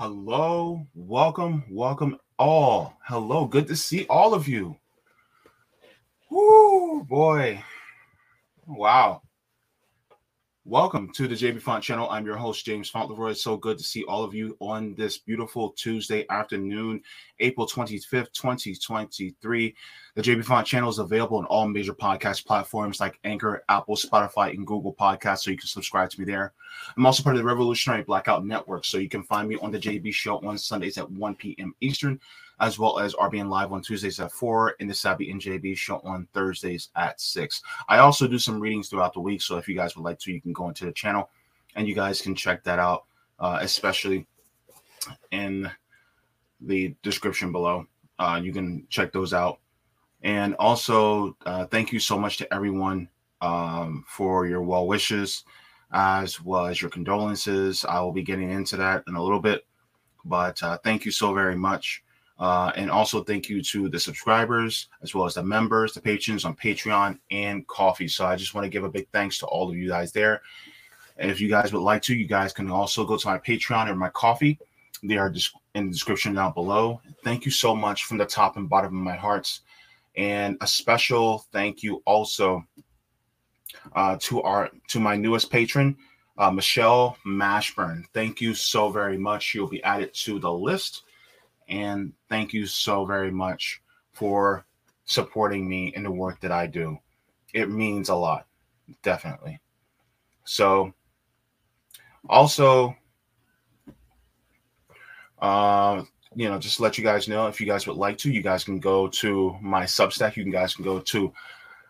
Hello, welcome, welcome all. Hello, good to see all of you. Whoo, boy. Wow. Welcome to the Jaybefaunt channel. I'm your host, James Fauntleroy. So good to see all of you on this beautiful Tuesday afternoon, April 25th, 2023. The Jaybefaunt channel is available on all major podcast platforms like Anchor, Apple, Spotify, and Google Podcasts, so you can subscribe to me there. I'm also part of the Revolutionary Blackout Network, so you can find me on the JB Show on Sundays at 1 p.m. Eastern as well as RBN Live on Tuesdays at 4 and the Savvy and JB show on Thursdays at 6. I also do some readings throughout the week. So if you guys would like to, you can go into the channel and you guys can check that out, uh, especially in the description below. Uh, you can check those out. And also, uh, thank you so much to everyone um, for your well wishes as well as your condolences. I will be getting into that in a little bit, but uh, thank you so very much. Uh, and also thank you to the subscribers as well as the members, the patrons on Patreon and Ko-fi. So I just want to give a big thanks to all of you guys there. And if you guys would like to, you guys can also go to my Patreon or my Ko-fi. They are in the description down below. Thank you so much from the top and bottom of my hearts. And a special thank you also uh, to our to my newest patron, uh, Michelle Mashburn. Thank you so very much. You'll be added to the list and thank you so very much for supporting me in the work that I do. It means a lot, definitely. So, also, uh, you know, just let you guys know if you guys would like to, you guys can go to my Substack. You guys can go to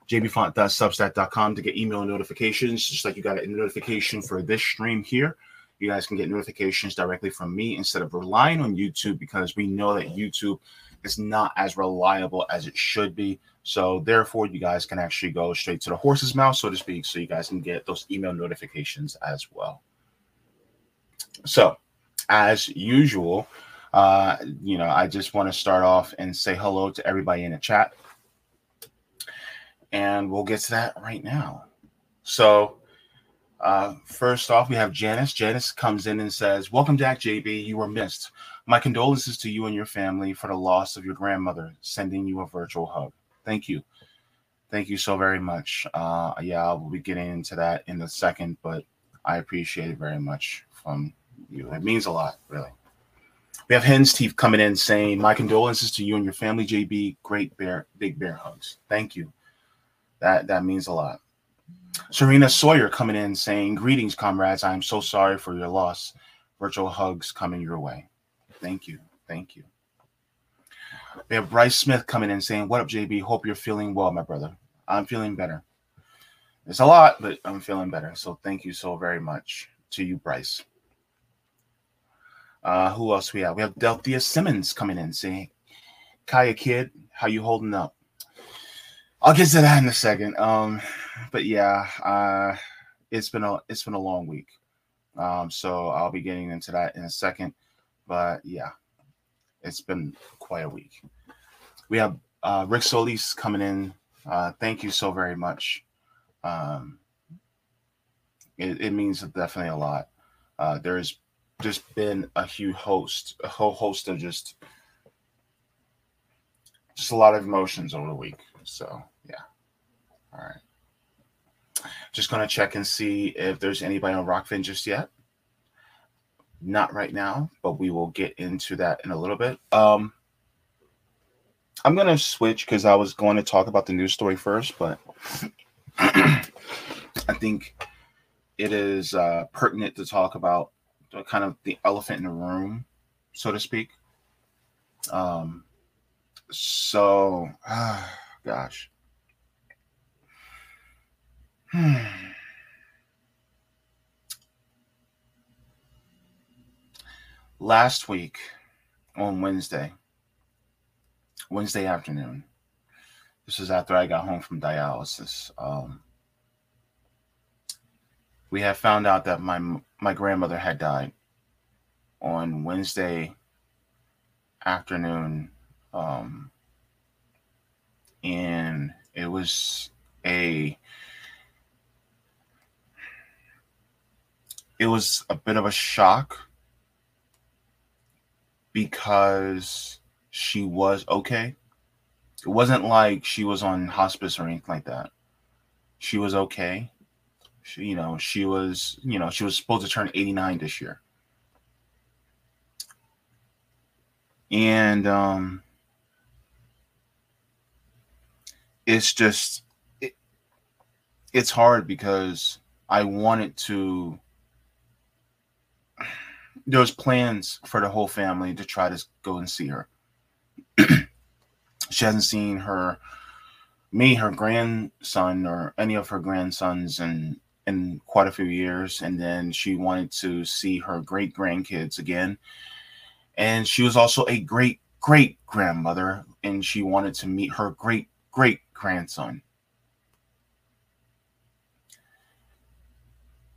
jaybefaunt.substack.com to get email notifications, just like you got a notification for this stream here you guys can get notifications directly from me instead of relying on YouTube because we know that YouTube is not as reliable as it should be. So therefore, you guys can actually go straight to the horse's mouth, so to speak, so you guys can get those email notifications as well. So, as usual, uh, you know, I just want to start off and say hello to everybody in the chat. And we'll get to that right now. So, uh, first off, we have Janice. Janice comes in and says, Welcome back, JB. You were missed. My condolences to you and your family for the loss of your grandmother. Sending you a virtual hug. Thank you. Thank you so very much. Uh, yeah, I'll be getting into that in a second, but I appreciate it very much from you. It means a lot, really. We have Hen's Teeth coming in saying, My condolences to you and your family, JB. Great bear, big bear hugs. Thank you. That that means a lot. Serena Sawyer coming in saying, Greetings, comrades. I am so sorry for your loss. Virtual hugs coming your way. Thank you. Thank you. We have Bryce Smith coming in saying, What up, JB? Hope you're feeling well, my brother. I'm feeling better. It's a lot, but I'm feeling better. So thank you so very much to you, Bryce. Uh, who else we have? We have Delthea Simmons coming in saying, Kaya Kid, how you holding up? I'll get to that in a second. Um, but yeah, uh, it's been a it's been a long week. Um, so I'll be getting into that in a second. But yeah, it's been quite a week. We have uh, Rick Solis coming in. Uh, thank you so very much. Um, it, it means definitely a lot. Uh, there's just been a huge host, a whole host of just just a lot of emotions over the week. So yeah. All right. Just gonna check and see if there's anybody on Rokfin just yet. Not right now, but we will get into that in a little bit. Um I'm gonna switch because I was going to talk about the news story first, but I think it is uh, pertinent to talk about kind of the elephant in the room, so to speak. Um, so, ah, gosh. Last week on Wednesday, Wednesday afternoon, this is after I got home from dialysis. Um, we had found out that my my grandmother had died on Wednesday afternoon, um, and it was a it was a bit of a shock because she was okay. It wasn't like she was on hospice or anything like that. She was okay. She, you know, she was, you know, she was supposed to turn 89 this year. And um it's just it, it's hard because I wanted to there was plans for the whole family to try to go and see her. she hasn't seen her me, her grandson, or any of her grandsons and in quite a few years. And then she wanted to see her great grandkids again. And she was also a great great grandmother, and she wanted to meet her great great grandson.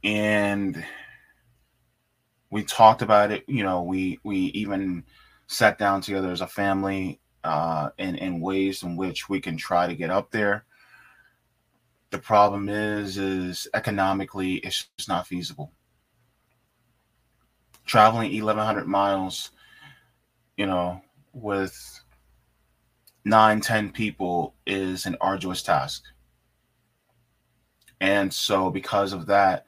And we talked about it. You know, we we even sat down together as a family uh, in in ways in which we can try to get up there. The problem is, is economically, it's just not feasible. Traveling 1,100 miles, you know, with nine, 10 people is an arduous task. And so, because of that,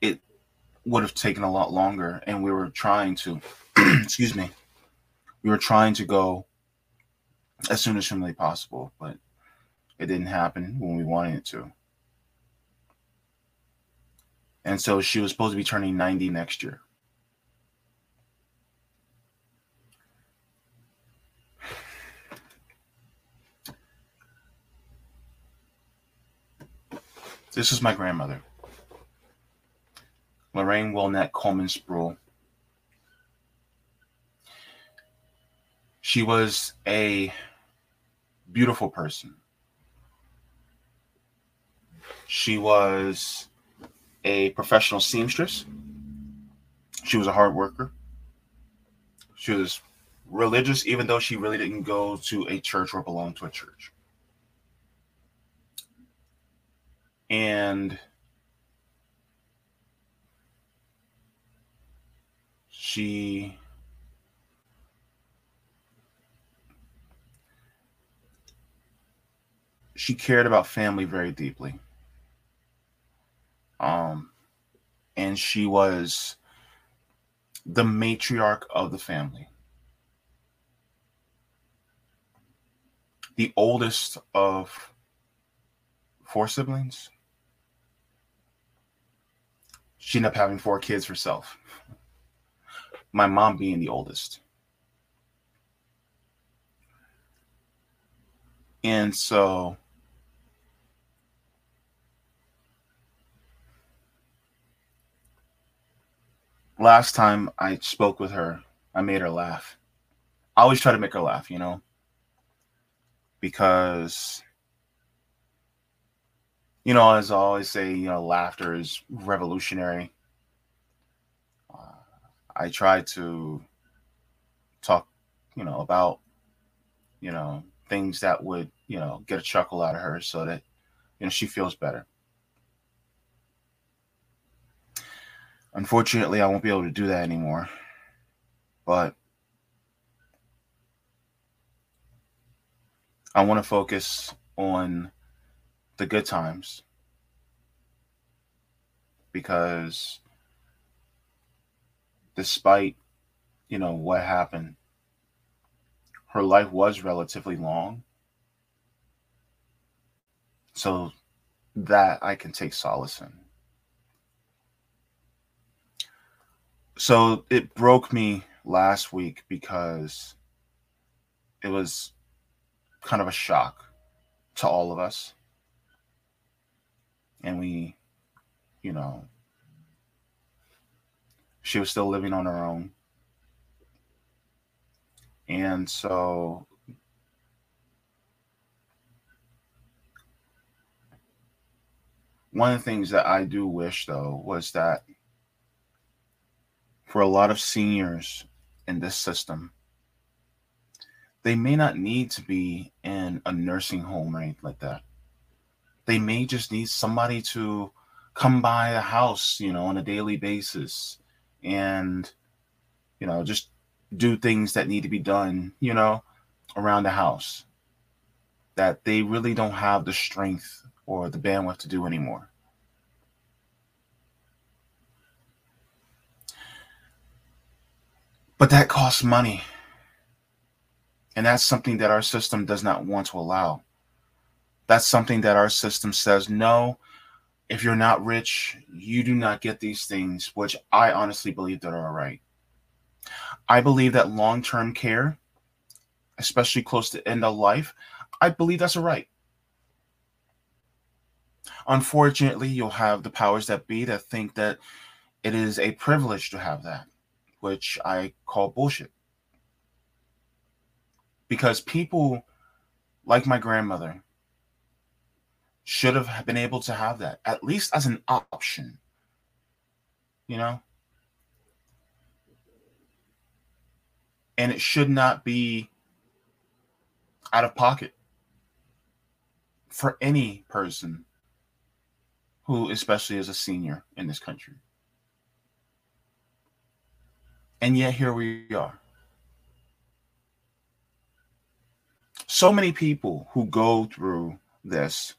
it would have taken a lot longer. And we were trying to, excuse me, we were trying to go as soon as humanly possible, but it didn't happen when we wanted it to. And so she was supposed to be turning 90 next year. This is my grandmother, Lorraine Wilnett Coleman Sproul. She was a beautiful person. She was a professional seamstress. She was a hard worker. She was religious, even though she really didn't go to a church or belong to a church. And she she cared about family very deeply. Um, and she was the matriarch of the family. The oldest of four siblings. She ended up having four kids herself. My mom being the oldest. And so last time I spoke with her, I made her laugh. I always try to make her laugh, you know, because, you know, as I always say, you know, laughter is revolutionary. I try to talk, you know, about, you know, things that would, you know, get a chuckle out of her so that, you know, she feels better. Unfortunately, I won't be able to do that anymore. But I want to focus on the good times because despite you know what happened. Her life was relatively long. So that i can take solace in. So it broke me last week because it was kind of a shock to all of us. And we you know she was still living on her own and so one of the things that I do wish though was that for a lot of seniors in this system, they may not need to be in a nursing home or anything like that. They may just need somebody to come by the house, you know, on a daily basis and, you know, just do things that need to be done, you know, around the house that they really don't have the strength or the bandwidth to do anymore. But that costs money. And that's something that our system does not want to allow. That's something that our system says, no, if you're not rich, you do not get these things, which I honestly believe that are a right. I believe that long term care, especially close to end of life, I believe that's a right. Unfortunately, you'll have the powers that be that think that it is a privilege to have that, which I call bullshit. Because people like my grandmother should have been able to have that, at least as an option. You know? and it should not be out of pocket for any person who especially is a senior in this country and yet here we are so many people who go through this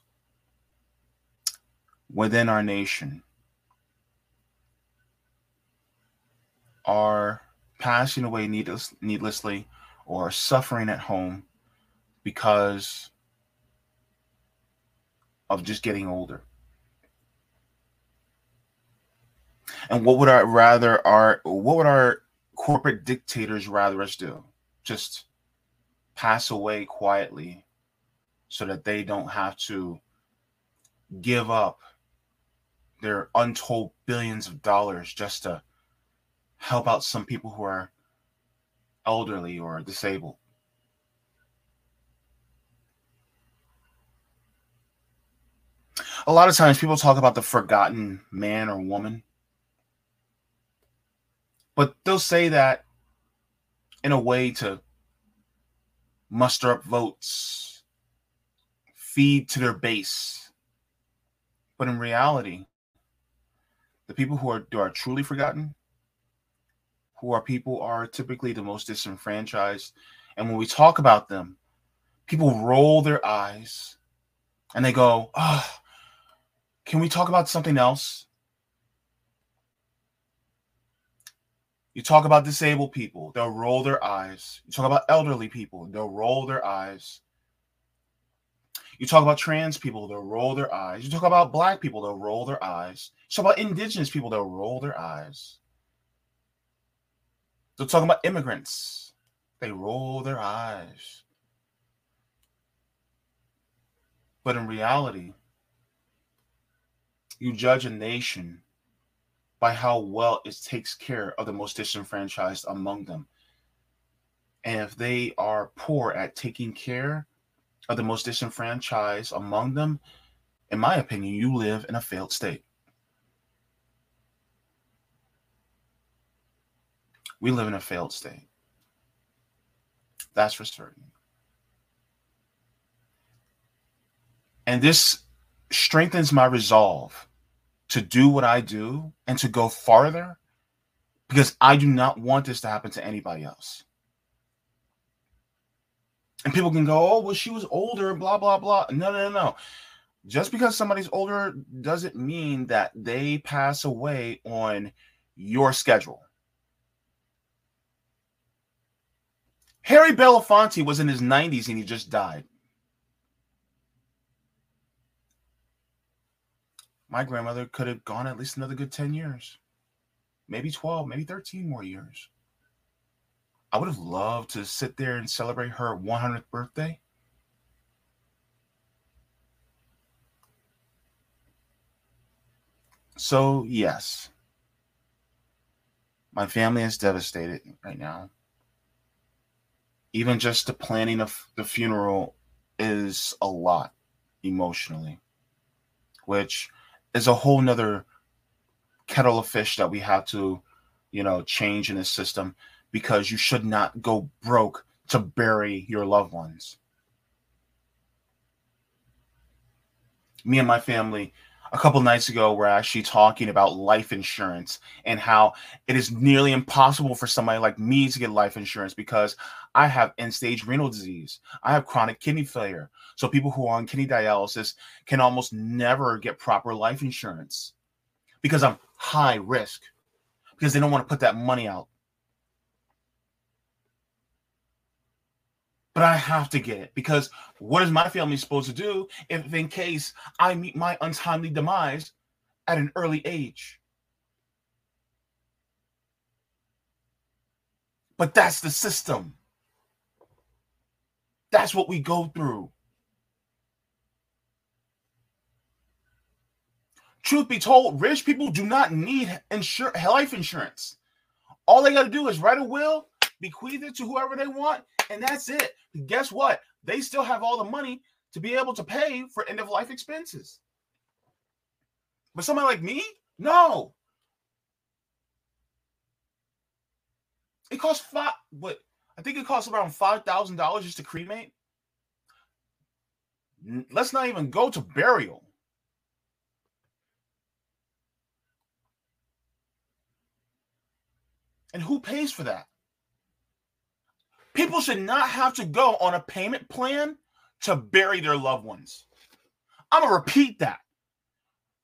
within our nation are passing away needless, needlessly or suffering at home because of just getting older. And what would our rather our what would our corporate dictators rather us do? Just pass away quietly so that they don't have to give up their untold billions of dollars just to help out some people who are elderly or disabled. A lot of times people talk about the forgotten man or woman, but they'll say that in a way to muster up votes, feed to their base. But in reality, the people who are, who are truly forgotten who are people are typically the most disenfranchised. And when we talk about them, people roll their eyes and they go, oh, can we talk about something else? You talk about disabled people, they'll roll their eyes. You talk about elderly people, they'll roll their eyes. You talk about trans people, they'll roll their eyes. You talk about black people, they'll roll their eyes. You talk about indigenous people, they'll roll their eyes. They're talking about immigrants. They roll their eyes. But in reality, you judge a nation by how well it takes care of the most disenfranchised among them. And if they are poor at taking care of the most disenfranchised among them, in my opinion, you live in a failed state. We live in a failed state. That's for certain. And this strengthens my resolve to do what I do and to go farther because I do not want this to happen to anybody else. And people can go, oh, well, she was older, blah, blah, blah. No, no, no, no. Just because somebody's older doesn't mean that they pass away on your schedule. Harry Belafonte was in his 90s and he just died. My grandmother could have gone at least another good 10 years, maybe 12, maybe 13 more years. I would have loved to sit there and celebrate her 100th birthday. So, yes, my family is devastated right now. Even just the planning of the funeral is a lot emotionally, which is a whole nother kettle of fish that we have to, you know, change in the system because you should not go broke to bury your loved ones. Me and my family a couple nights ago were actually talking about life insurance and how it is nearly impossible for somebody like me to get life insurance because I have end stage renal disease. I have chronic kidney failure. So people who are on kidney dialysis can almost never get proper life insurance because I'm high risk because they don't want to put that money out. But I have to get it because what is my family supposed to do if, in case I meet my untimely demise at an early age? But that's the system. That's what we go through. Truth be told, rich people do not need insur- life insurance. All they got to do is write a will, bequeath it to whoever they want, and that's it. Guess what? They still have all the money to be able to pay for end of life expenses. But somebody like me, no. It costs five. What I think it costs around five thousand dollars just to cremate. Let's not even go to burial. And who pays for that? People should not have to go on a payment plan to bury their loved ones. I'm going to repeat that.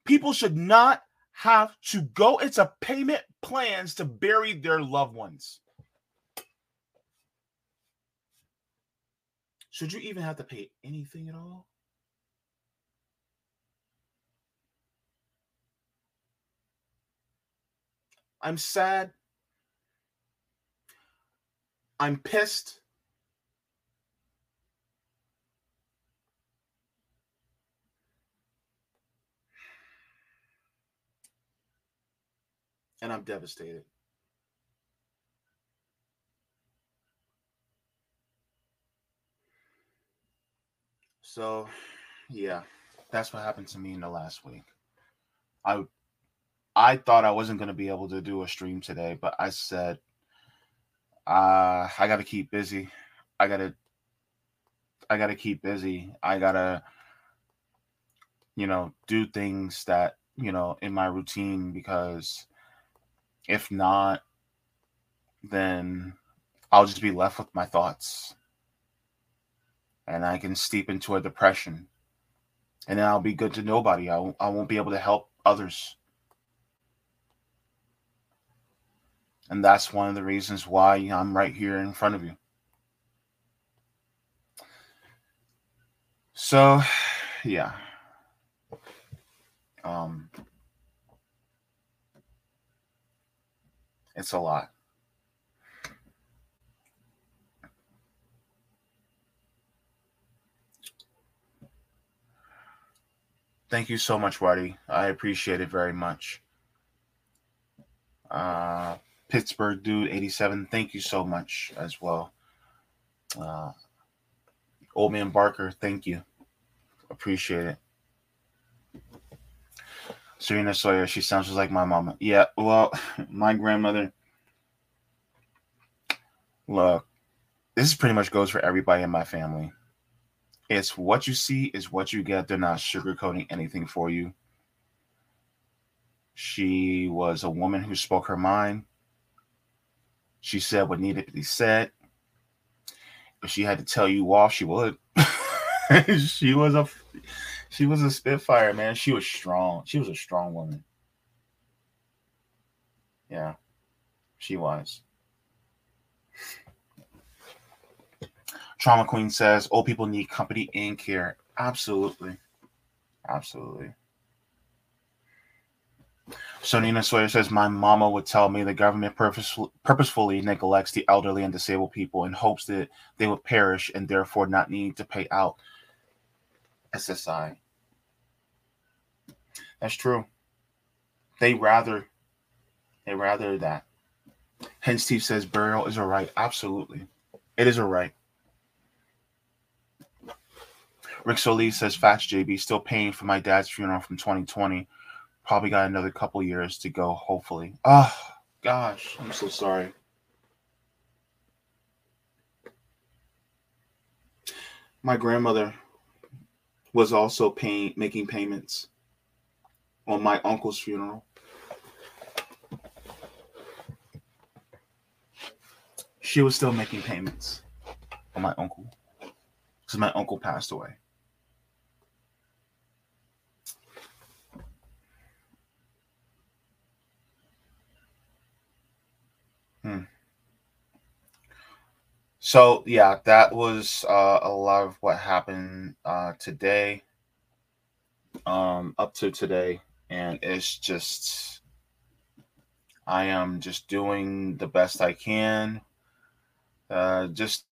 People should not have to go into payment plans to bury their loved ones. Should you even have to pay anything at all? I'm sad I'm pissed. And I'm devastated. So, yeah, that's what happened to me in the last week. I I thought I wasn't going to be able to do a stream today, but I said uh I gotta keep busy. I gotta I gotta keep busy. I gotta you know do things that you know in my routine because if not then I'll just be left with my thoughts and I can steep into a depression and then I'll be good to nobody. I I won't be able to help others. And that's one of the reasons why I'm right here in front of you. So, yeah. Um, it's a lot. Thank you so much, Waddy. I appreciate it very much. Uh, Pittsburgh dude 87. Thank you so much as well. Uh, Old Man Barker, thank you. Appreciate it. Serena Sawyer, she sounds just like my mama. Yeah, well, my grandmother. Look, this pretty much goes for everybody in my family. It's what you see is what you get. They're not sugarcoating anything for you. She was a woman who spoke her mind. She said what needed to be said. If she had to tell you off, she would. she was a she was a spitfire, man. She was strong. She was a strong woman. Yeah, she was. Trauma Queen says old people need company and care. Absolutely. Absolutely. Serena Sawyer says, My mama would tell me the government purposefully, neglects the elderly and disabled people in hopes that they would perish and therefore not need to pay out SSI. That's true. They rather, they rather that. Hen's Teeth says burial is a right. Absolutely. It is a right. Rick Solis says, Facts, JB, still paying for my dad's funeral from 2020 probably got another couple years to go, hopefully. Oh, gosh, I'm so sorry. My grandmother was also paying, making payments on my uncle's funeral. She was still making payments on my uncle because my uncle passed away. So yeah, that was uh, a lot of what happened uh, today, um, up to today, and it's just I am just doing the best I can, uh, just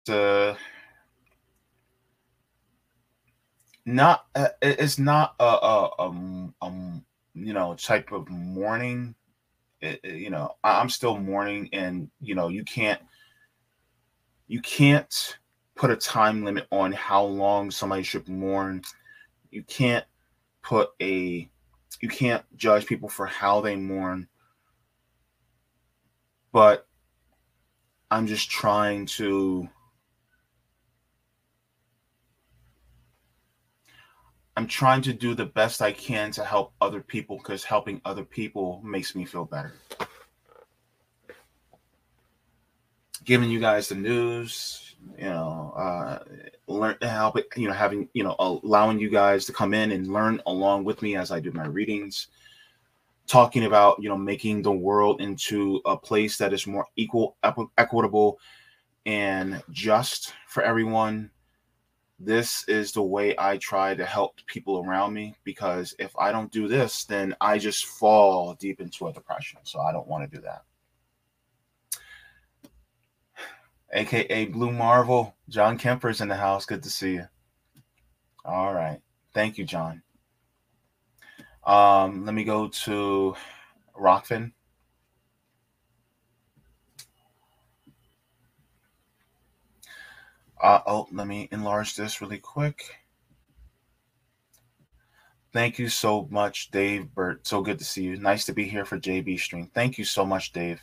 not uh, it's not a, a, a, a you know type of mourning. It, it, you know I, i'm still mourning and you know you can't you can't put a time limit on how long somebody should mourn you can't put a you can't judge people for how they mourn but i'm just trying to I'm trying to do the best I can to help other people because helping other people makes me feel better. Giving you guys the news, you know, uh, learn help you know, having, you know, allowing you guys to come in and learn along with me as I do my readings, talking about, you know, making the world into a place that is more equal, equitable, and just for everyone this is the way I try to help people around me because if I don't do this, then I just fall deep into a depression. So I don't want to do that. AKA Blue Marvel, John Kemper's in the house. Good to see you. All right. Thank you, John. Um, let me go to Rokfin. Uh, oh, let me enlarge this really quick. Thank you so much, Dave Burt. So good to see you. Nice to be here for JB Stream. Thank you so much, Dave.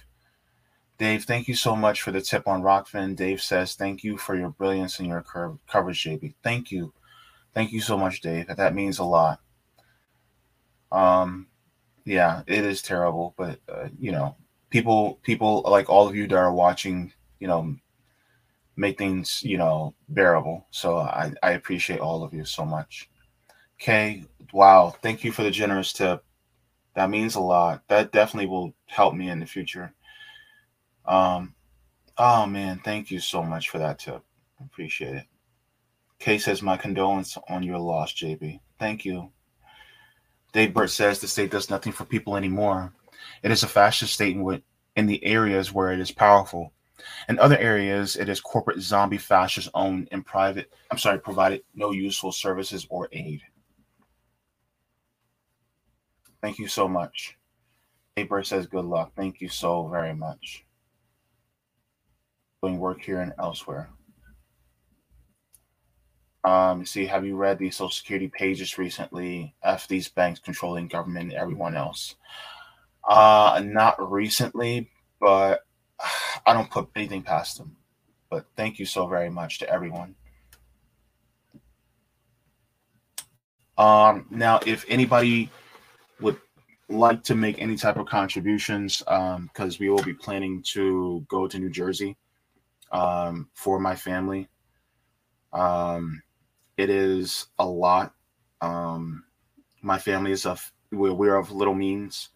Dave, thank you so much for the tip on Rokfin. Dave says, Thank you for your brilliance and your coverage, JB. Thank you. Thank you so much, Dave. That means a lot. Um, yeah, it is terrible, but uh, you know, people, people like all of you that are watching, you know, make things, you know, bearable. So I, I appreciate all of you so much. Kay, Wow. Thank you for the generous tip. That means a lot. That definitely will help me in the future. Um, oh man, thank you so much for that tip. Appreciate it. Kay says, My condolence on your loss, JB. Thank you. Dave Burt says the state does nothing for people anymore. It is a fascist state in, the areas where it is powerful. In other areas, it is corporate zombie fascists owned and private, I'm sorry, provided no useful services or aid. Thank you so much. Dave Paper says good luck. Thank you so very much. Doing work here and elsewhere. Um, see, have you read the Social Security pages recently? F these banks controlling government and everyone else. Uh, not recently, but I don't put anything past them. But thank you so very much to everyone. Um, now, if anybody would like to make any type of contributions because um, we will be planning to go to New Jersey um, for my family. Um, it is a lot. Um, my family is of we're, we're of little means,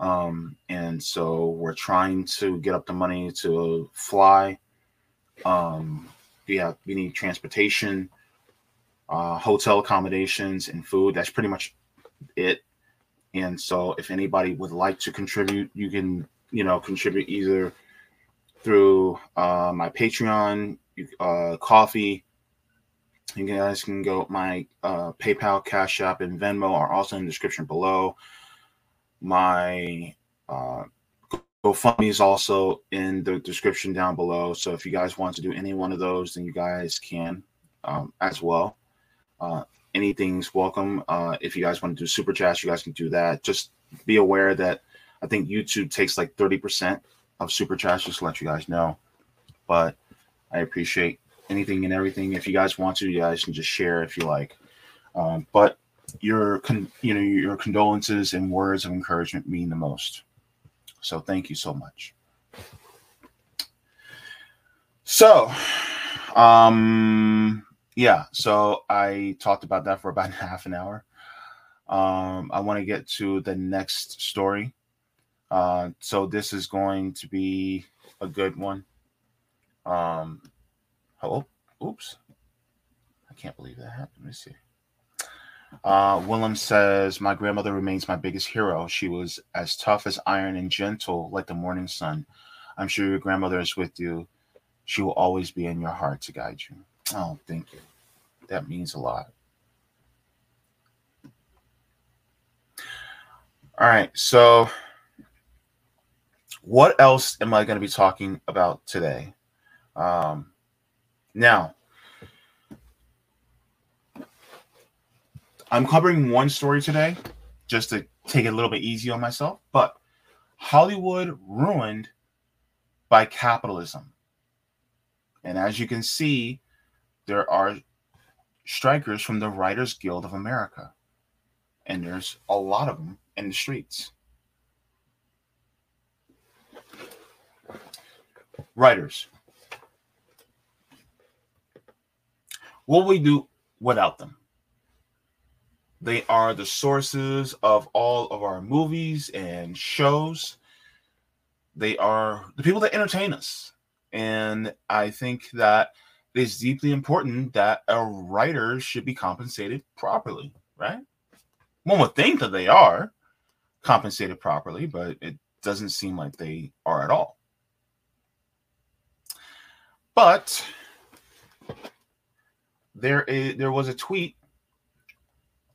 um, and so we're trying to get up the money to fly. Um, we have we need transportation, uh, hotel accommodations, and food. That's pretty much it. And so, if anybody would like to contribute, you can you know contribute either through uh, my Patreon, uh, Ko-fi. You guys can go. My uh, PayPal, Cash App, and Venmo are also in the description below. My uh, GoFundMe is also in the description down below. So if you guys want to do any one of those, then you guys can um, as well. Uh, anything's welcome. Uh, if you guys want to do super chats, you guys can do that. Just be aware that I think YouTube takes like 30% of super chats, just to let you guys know. But I appreciate anything and everything. If you guys want to, you guys can just share if you like. Um, but your con- you know your condolences and words of encouragement mean the most. So thank you so much. So, um, yeah. So I talked about that for about half an hour. Um, I want to get to the next story. Uh, so this is going to be a good one. Um, oh, oops. I can't believe that happened. Let me see. Uh, Willem says, My grandmother remains my biggest hero. She was as tough as iron and gentle like the morning sun. I'm sure your grandmother is with you. She will always be in your heart to guide you. Oh, thank you. That means a lot. All right. So what else am I going to be talking about today? Um, now, I'm covering one story today just to take it a little bit easy on myself, but Hollywood ruined by capitalism. And as you can see, there are strikers from the Writers Guild of America, and there's a lot of them in the streets. Writers. What we do without them? They are the sources of all of our movies and shows. They are the people that entertain us. And I think that it's deeply important that our writers should be compensated properly, right? One would think that they are compensated properly, but it doesn't seem like they are at all. But there is there was a tweet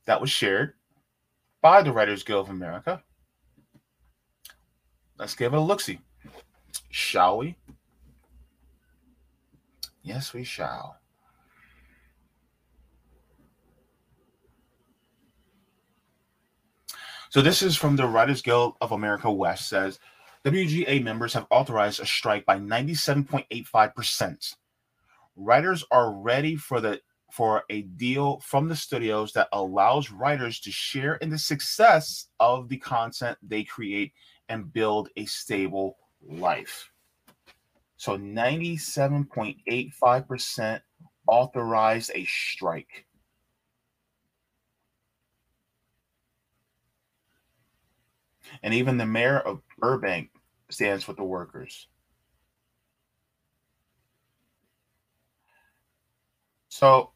that was shared by the Writers Guild of America. Let's give it a look see. Shall we? Yes, we shall. So this is from the Writers Guild of America West says WGA members have authorized a strike by 97.85%. Writers are ready for the for a deal from the studios that allows writers to share in the success of the content they create and build a stable life. So 97.85% authorized a strike. And even the mayor of Burbank stands with the workers. So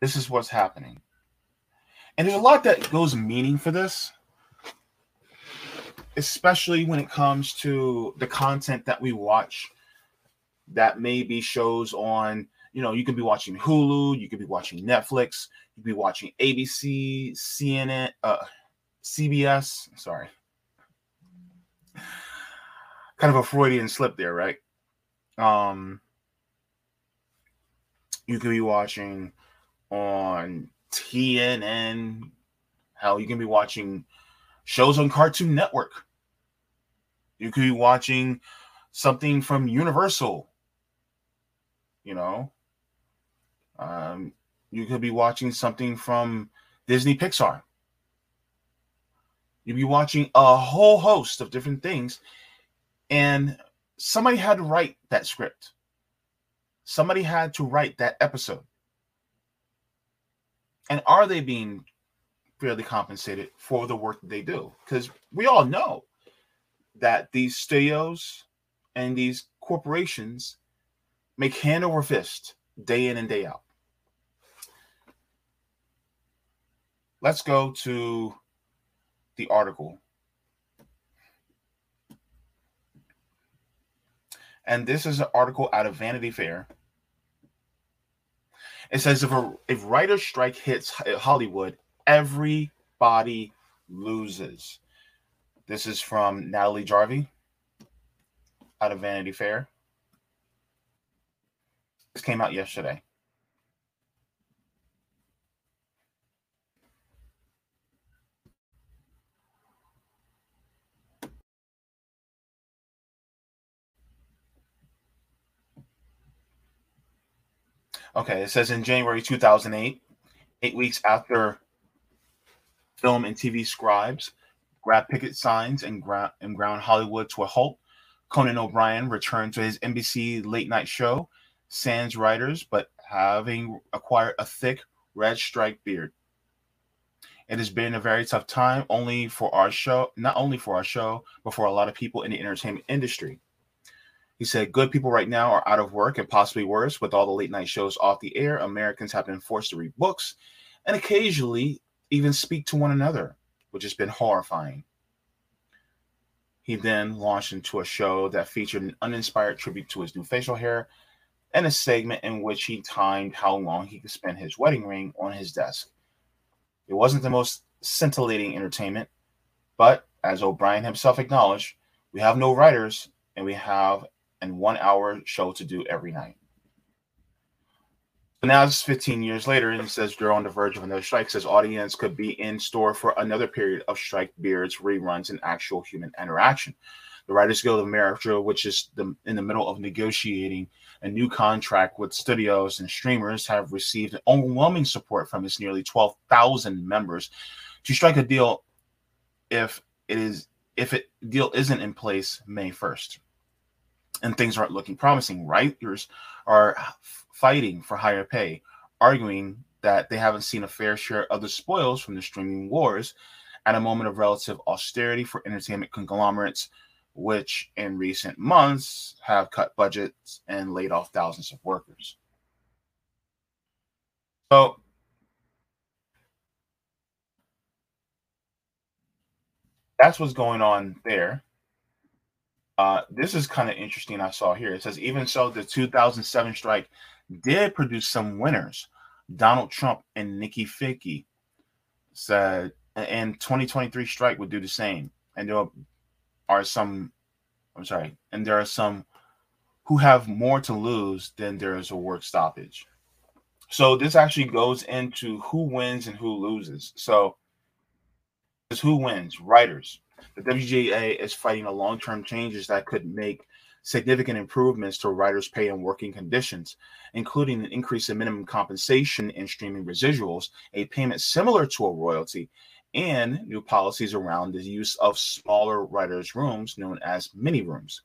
this is what's happening. And there's a lot that goes meaning for this, especially when it comes to the content that we watch that may be shows on, you know, you could be watching Hulu, you could be watching Netflix, you could be watching ABC, CNN, uh, CBS, sorry, kind of a Freudian slip there, right? Um, you could be watching on TNN. Hell, you can be watching shows on Cartoon Network. You could be watching something from Universal. You know, um, you could be watching something from Disney Pixar. You'd be watching a whole host of different things, and somebody had to write that script. Somebody had to write that episode. And are they being fairly compensated for the work that they do? Because we all know that these studios and these corporations make hand over fist day in and day out. Let's go to the article. And this is an article out of Vanity Fair. It says if a if writer strike hits Hollywood, everybody loses. This is from Natalie Jarvey out of Vanity Fair. This came out yesterday. Okay, it says in January 2008, eight weeks after film and TV scribes grabbed picket signs and, gra- and ground Hollywood to a halt, Conan O'Brien returned to his NBC late night show, Sans Writers, but having acquired a thick red striped beard. It has been a very tough time only for our show, not only for our show, but for a lot of people in the entertainment industry. He said, Good people right now are out of work and possibly worse. With all the late night shows off the air, Americans have been forced to read books and occasionally even speak to one another, which has been horrifying. He then launched into a show that featured an uninspired tribute to his new facial hair and a segment in which he timed how long he could spend his wedding ring on his desk. It wasn't the most scintillating entertainment, but as O'Brien himself acknowledged, we have no writers and we have and one hour show to do every night. So now it's 15 years later, and it says they're on the verge of another strike. Says audience could be in store for another period of strike beards, reruns, and actual human interaction. The Writers Guild of America, which is the, in the middle of negotiating a new contract with studios and streamers, have received overwhelming support from its nearly 12,000 members to strike a deal if it is if it deal isn't in place May 1st and things aren't looking promising. Writers are fighting for higher pay, arguing that they haven't seen a fair share of the spoils from the streaming wars at a moment of relative austerity for entertainment conglomerates, which in recent months have cut budgets and laid off thousands of workers. So, that's what's going on there. Uh, this is kind of interesting. I saw here. It says even so, the 2007 strike did produce some winners. Donald Trump and Nikki Finke said, and 2023 strike would do the same. And there are some, I'm sorry, and there are some who have more to lose than there is a work stoppage. So this actually goes into who wins and who loses. So, who wins? Writers the WGA is fighting a long-term changes that could make significant improvements to writers' pay and working conditions, including an increase in minimum compensation and streaming residuals, a payment similar to a royalty, and new policies around the use of smaller writers' rooms known as mini rooms.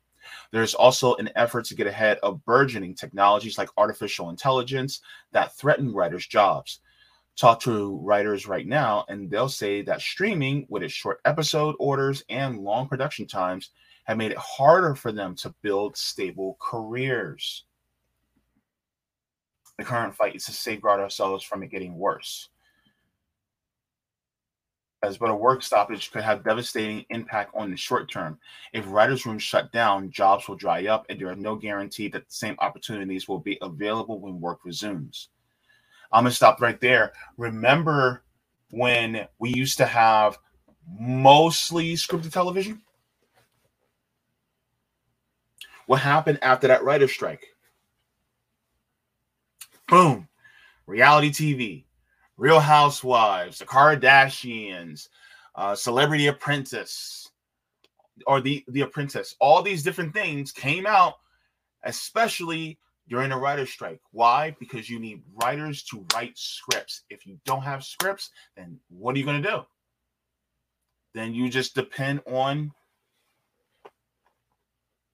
There's also an effort to get ahead of burgeoning technologies like artificial intelligence that threaten writers' jobs talk to writers right now, and they'll say that streaming, with its short episode orders and long production times, have made it harder for them to build stable careers. The current fight is to safeguard ourselves from it getting worse. As but a work stoppage could have devastating impact on the short term. If writers' rooms shut down, jobs will dry up, and there are no guarantee that the same opportunities will be available when work resumes. I'm gonna stop right there. Remember when we used to have mostly scripted television? What happened after that writer's strike? Boom. Reality TV, Real Housewives, The Kardashians, uh, Celebrity Apprentice, or the The Apprentice. All these different things came out, especially during a writer's strike. Why? Because you need writers to write scripts. If you don't have scripts, then what are you going to do? then you just depend on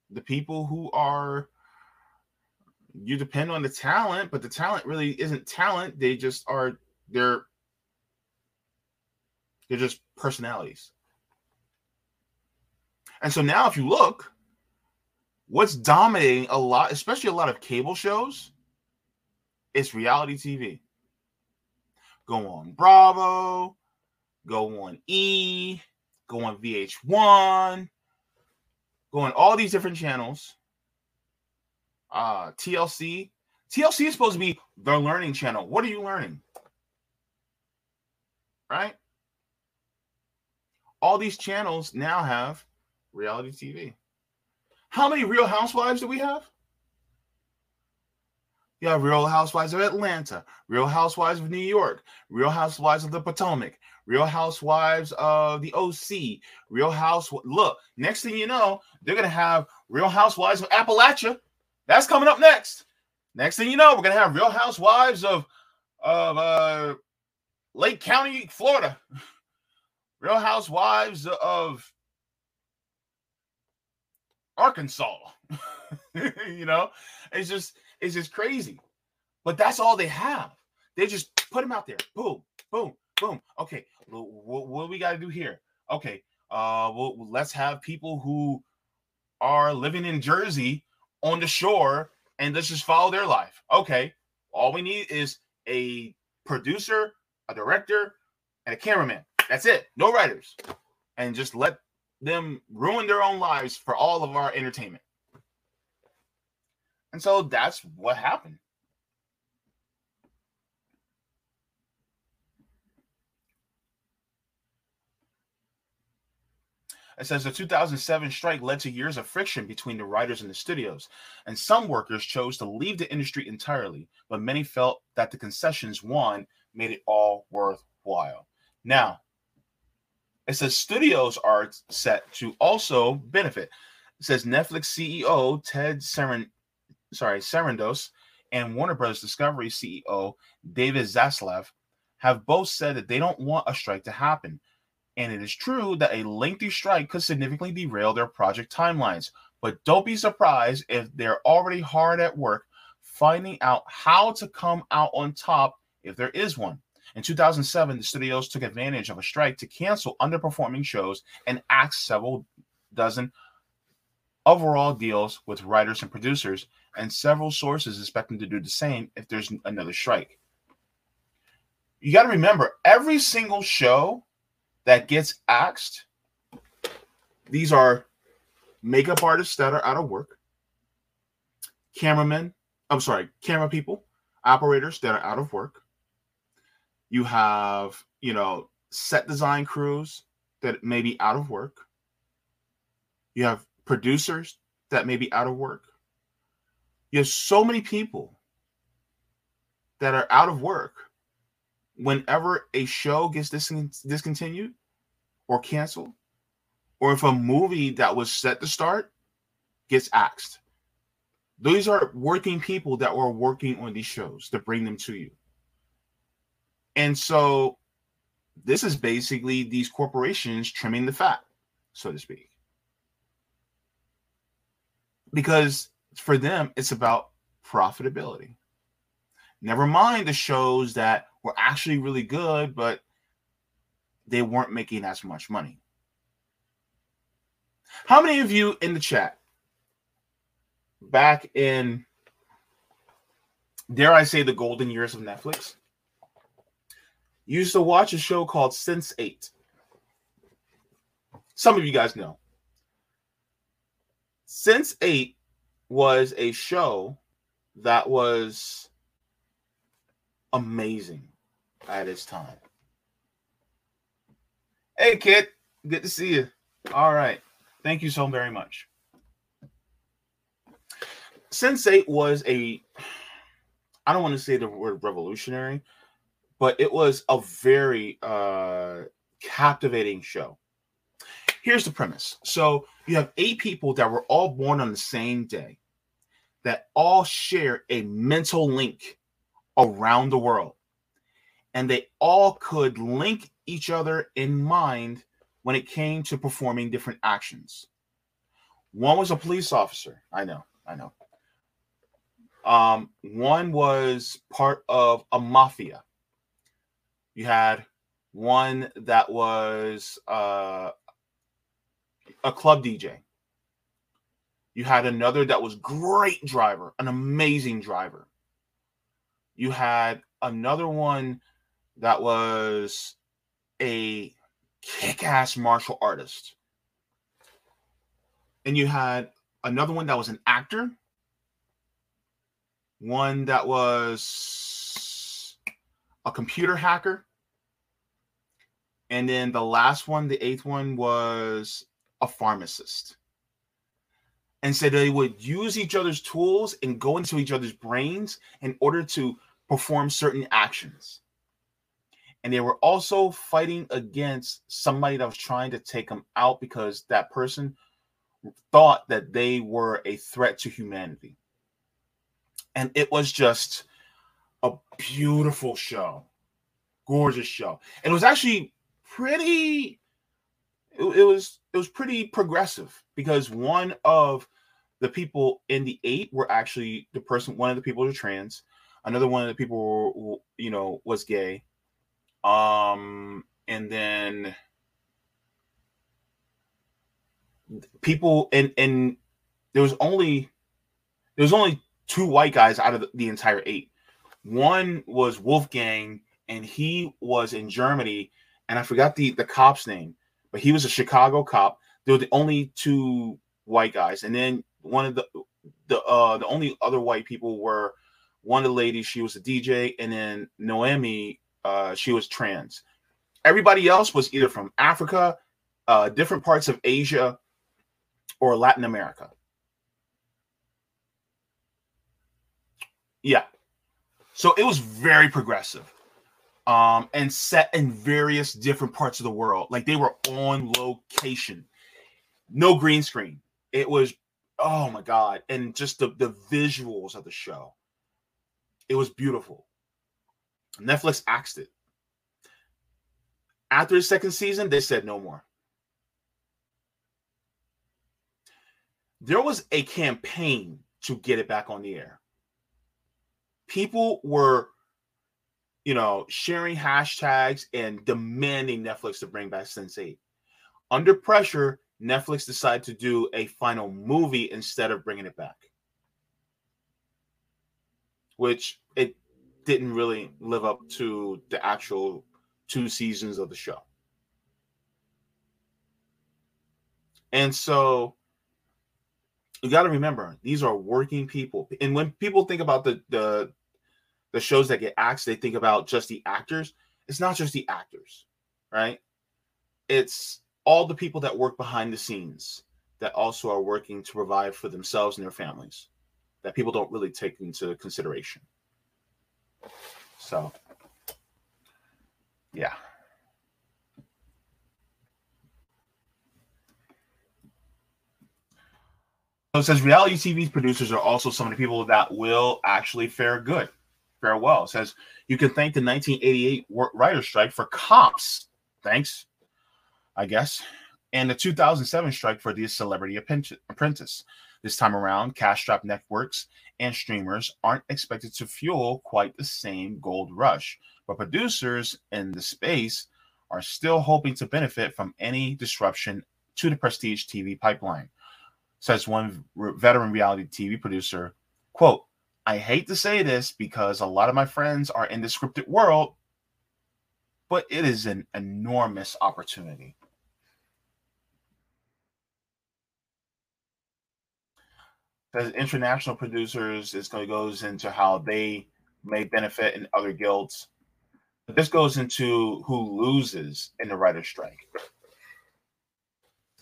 the people who are you depend on the talent, but the talent really isn't talent. They just are they're they're just personalities. And so now if you look, what's dominating a lot, especially a lot of cable shows, it's reality TV. Go on Bravo, go on E, go on VH1, go on all these different channels. Uh TLC. TLC is supposed to be the learning channel. What are you learning? Right? All these channels now have reality TV. How many real housewives do we have? You have Real Housewives of Atlanta, Real Housewives of New York, Real Housewives of the Potomac, Real Housewives of the OC, Real House. Look, next thing you know, they're gonna have Real Housewives of Appalachia. That's coming up next. Next thing you know, we're gonna have Real Housewives of of uh, Lake County, Florida. Real Housewives of Arkansas. you know, it's just it's just crazy. But that's all they have. They just put them out there. Boom, boom, boom. Okay, what, what we got to do here? Okay, uh, well, let's have people who are living in Jersey on the shore and let's just follow their life. Okay, all we need is a producer, a director, and a cameraman. That's it. No writers. And just let them ruin their own lives for all of our entertainment. And so that's what happened. It says the 2007 strike led to years of friction between the writers and the studios, and some workers chose to leave the industry entirely, but many felt that the concessions won made it all worthwhile. Now, it says studios are set to also benefit. It says Netflix CEO Ted Seren, sorry, Sarandos and Warner Brothers Discovery CEO David Zaslav have both said that they don't want a strike to happen. And it is true that a lengthy strike could significantly derail their project timelines. But don't be surprised if they're already hard at work finding out how to come out on top if there is one. In 2007, the studios took advantage of a strike to cancel underperforming shows and axe several dozen overall deals with writers and producers, and several sources expect them to do the same if there's another strike. You got to remember every single show that gets axed, these are makeup artists that are out of work, cameramen, I'm sorry, camera people, operators that are out of work. You have, you know, set design crews that may be out of work. You have producers that may be out of work. You have so many people that are out of work whenever a show gets dis- discontinued or canceled, or if a movie that was set to start gets axed. These are working people that were working on these shows to bring them to you. And so this is basically these corporations trimming the fat, so to speak. Because for them, it's about profitability. Never mind the shows that were actually really good, but they weren't making as much money. How many of you in the chat back in, dare I say, the golden years of Netflix, used to watch a show called Sense 8? Some of you guys know. Sense 8 was a show that was amazing at its time. Hey, kid. Good to see you. All right. Thank you so very much. Sense8 was a, I don't want to say the word revolutionary, but it was a very uh, captivating show. Here's the premise. So you have eight people that were all born on the same day that all share a mental link around the world and they all could link each other in mind when it came to performing different actions. One was a police officer. I know, I know. Um, one was part of a mafia. You had one that was uh, a club DJ. You had another that was great driver, an amazing driver. You had another one that was a kick-ass martial artist. And you had another one that was an actor one that was a computer hacker. And then the last one, the eighth one, was a pharmacist. And said so they would use each other's tools and go into each other's brains in order to perform certain actions. And they were also fighting against somebody that was trying to take them out because that person thought that they were a threat to humanity and it was just a beautiful show, gorgeous show, and it was actually pretty. It, was it was pretty progressive because one of the people in the eight were actually the person. One of the people was trans. Another one of the people, were, you know, was gay. Um, and then people and and there was only there was only two white guys out of the, the entire eight. One was Wolfgang, and he was in Germany, and I forgot the the cop's name, but he was a Chicago cop. They were the only two white guys, and then one of the the uh the only other white people were one of the ladies. She was a DJ, and then Nomi, uh, she was trans. Everybody else was either from Africa, uh, different parts of Asia, or Latin America. Yeah. So it was very progressive. Um, and set in various different parts of the world. Like they were on location. No green screen. It was oh my god. And just the, the visuals of the show. It was beautiful. Netflix axed it. After the second season, they said no more. There was a campaign to get it back on the air people were you know sharing hashtags and demanding netflix to bring back sense8 under pressure netflix decided to do a final movie instead of bringing it back. Which it didn't really live up to the actual two seasons of the show. And so you got to remember these are working people. And when people think about the the the shows that get axed they think about just the actors. It's not just the actors right? It's all the people that work behind the scenes that also are working to provide for themselves and their families that people don't really take into consideration. So yeah. So it says reality TV producers are also some of the people that will actually fare good, fare well. It says you can thank the 1988 writer strike for cops. Thanks, I guess. And the 2007 strike for the Celebrity Apprentice. This time around, cash strapped networks and streamers aren't expected to fuel quite the same gold rush, but producers in the space are still hoping to benefit from any disruption to the prestige TV pipeline says one veteran reality TV producer, quote, I hate to say this because a lot of my friends are in the scripted world, but it is an enormous opportunity. Says international producers, this goes into how they may benefit in other guilds. But this goes into who loses in the writer's strike.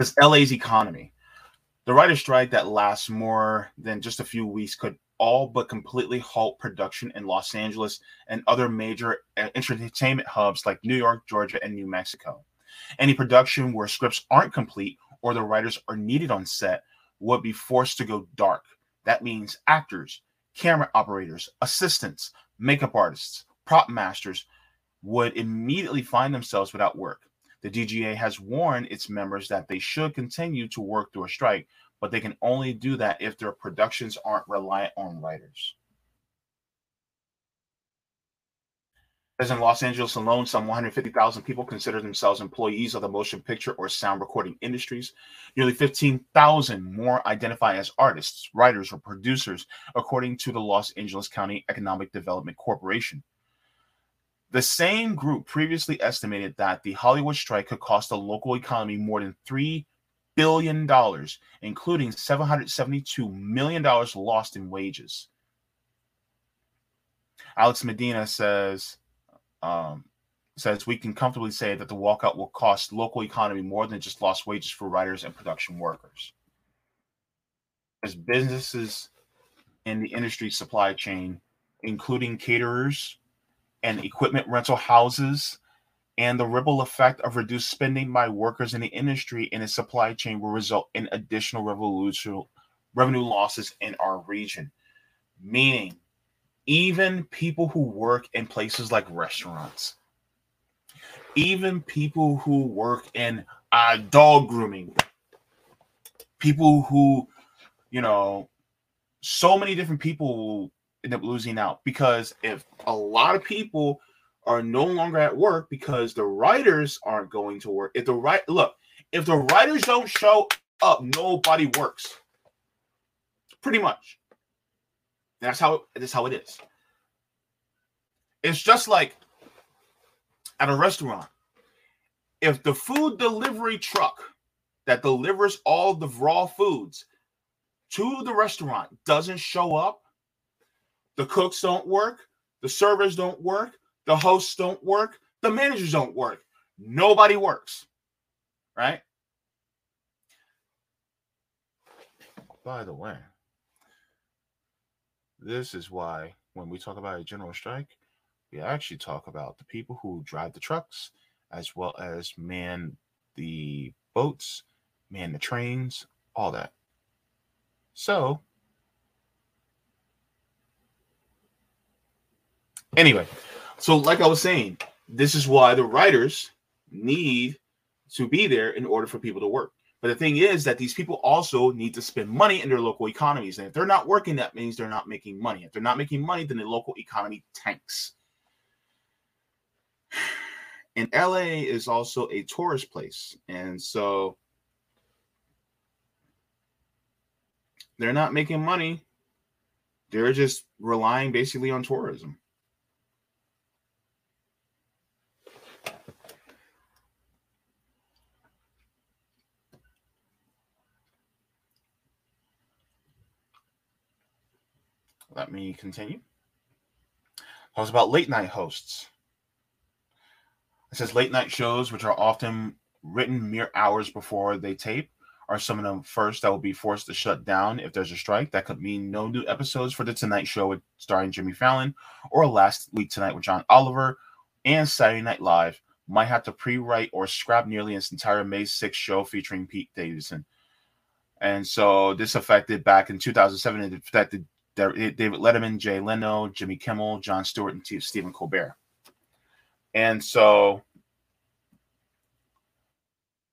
Says LA's economy. The writer's strike that lasts more than just a few weeks could all but completely halt production in Los Angeles and other major uh, entertainment hubs like New York, Georgia, and New Mexico. Any production where scripts aren't complete or the writers are needed on set would be forced to go dark. That means actors, camera operators, assistants, makeup artists, prop masters would immediately find themselves without work. The DGA has warned its members that they should continue to work through a strike, but they can only do that if their productions aren't reliant on writers. As in Los Angeles alone, some 150,000 people consider themselves employees of the motion picture or sound recording industries. Nearly 15,000 more identify as artists, writers, or producers, according to the Los Angeles County Economic Development Corporation. The same group previously estimated that the Hollywood strike could cost the local economy more than $3 billion, dollars, including $772 million lost in wages. Alex Medina says, um, says we can comfortably say that the walkout will cost local economy more than just lost wages for writers and production workers. As businesses in the industry supply chain, including caterers, and equipment rental houses and the ripple effect of reduced spending by workers in the industry and its supply chain will result in additional revenue losses in our region. Meaning, even people who work in places like restaurants, even people who work in uh, dog grooming, people who, you know, so many different people will end up losing out because if a lot of people are no longer at work because the writers aren't going to work, if the right look, if the writers don't show up, nobody works. Pretty much. That's how that's how it is. It's just like at a restaurant. If the food delivery truck that delivers all the raw foods to the restaurant doesn't show up, the cooks don't work, the servers don't work, the hosts don't work, the managers don't work. Nobody works. Right? By the way, this is why when we talk about a general strike, we actually talk about the people who drive the trucks as well as man the boats, man the trains, all that. So, Anyway, so like I was saying, this is why the writers need to be there in order for people to work. But the thing is that these people also need to spend money in their local economies. And if they're not working, that means they're not making money. If they're not making money, then the local economy tanks. And LA is also a tourist place. And so they're not making money. They're just relying basically on tourism. Let me continue. Talks about late night hosts. It says late night shows, which are often written mere hours before they tape, are some of the first that will be forced to shut down if there's a strike. That could mean no new episodes for the Tonight Show with starring Jimmy Fallon, or Last Week Tonight with John Oliver, and Saturday Night Live might have to pre-write or scrap nearly its entire May 6th show featuring Pete Davidson. And so this affected back in 2007, it affected Eh, David Letterman, Jay Leno, Jimmy Kimmel, Jon Stewart, and Stephen Colbert. And so,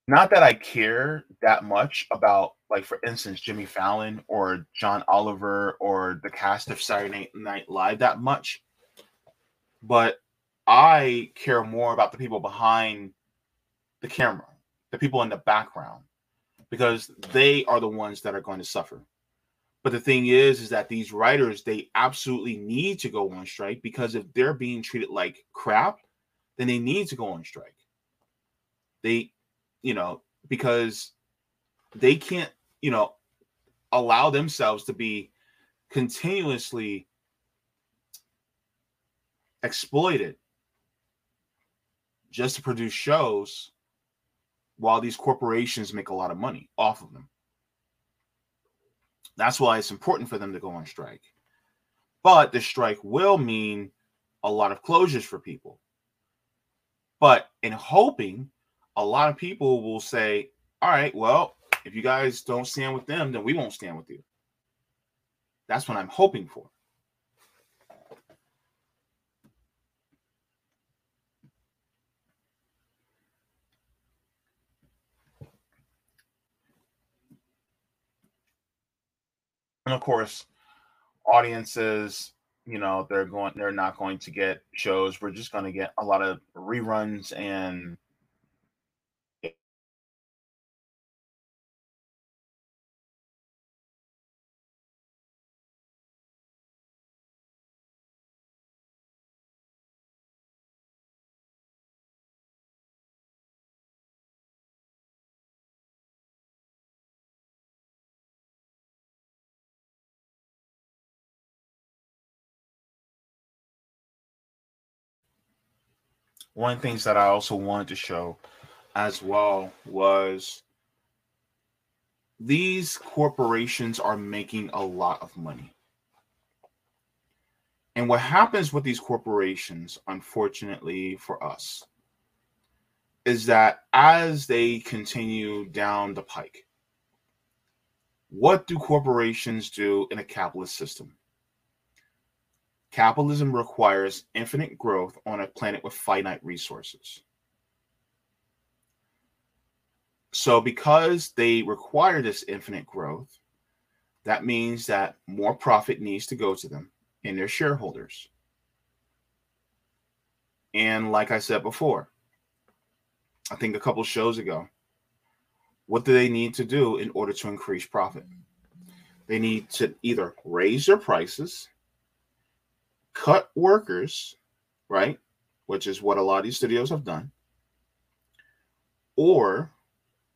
not that I care that much about, like, for instance, Jimmy Fallon or John Oliver or the cast of Saturday Night Live that much, but I care more about the people behind the camera, the people in the background, because they are the ones that are going to suffer. But the thing is, is that these writers they absolutely need to go on strike because if they're being treated like crap, then they need to go on strike. They, you know, because they can't, you know, allow themselves to be continuously exploited just to produce shows while these corporations make a lot of money off of them. That's why it's important for them to go on strike. But the strike will mean a lot of closures for people. But in hoping, a lot of people will say, all right, well, if you guys don't stand with them, then we won't stand with you. That's what I'm hoping for. Of course, audiences, you know, they're going they're not going to get shows. We're just going to get a lot of reruns and one of the things that I also wanted to show as well was these corporations are making a lot of money. And what happens with these corporations, unfortunately for us, is that as they continue down the pike, what do corporations do in a capitalist system? Capitalism requires infinite growth on a planet with finite resources. So, because they require this infinite growth, that means that more profit needs to go to them and their shareholders. And like I said before, I think a couple shows ago, what do they need to do in order to increase profit? They need to either raise their prices cut workers, right? Which is what a lot of these studios have done. Or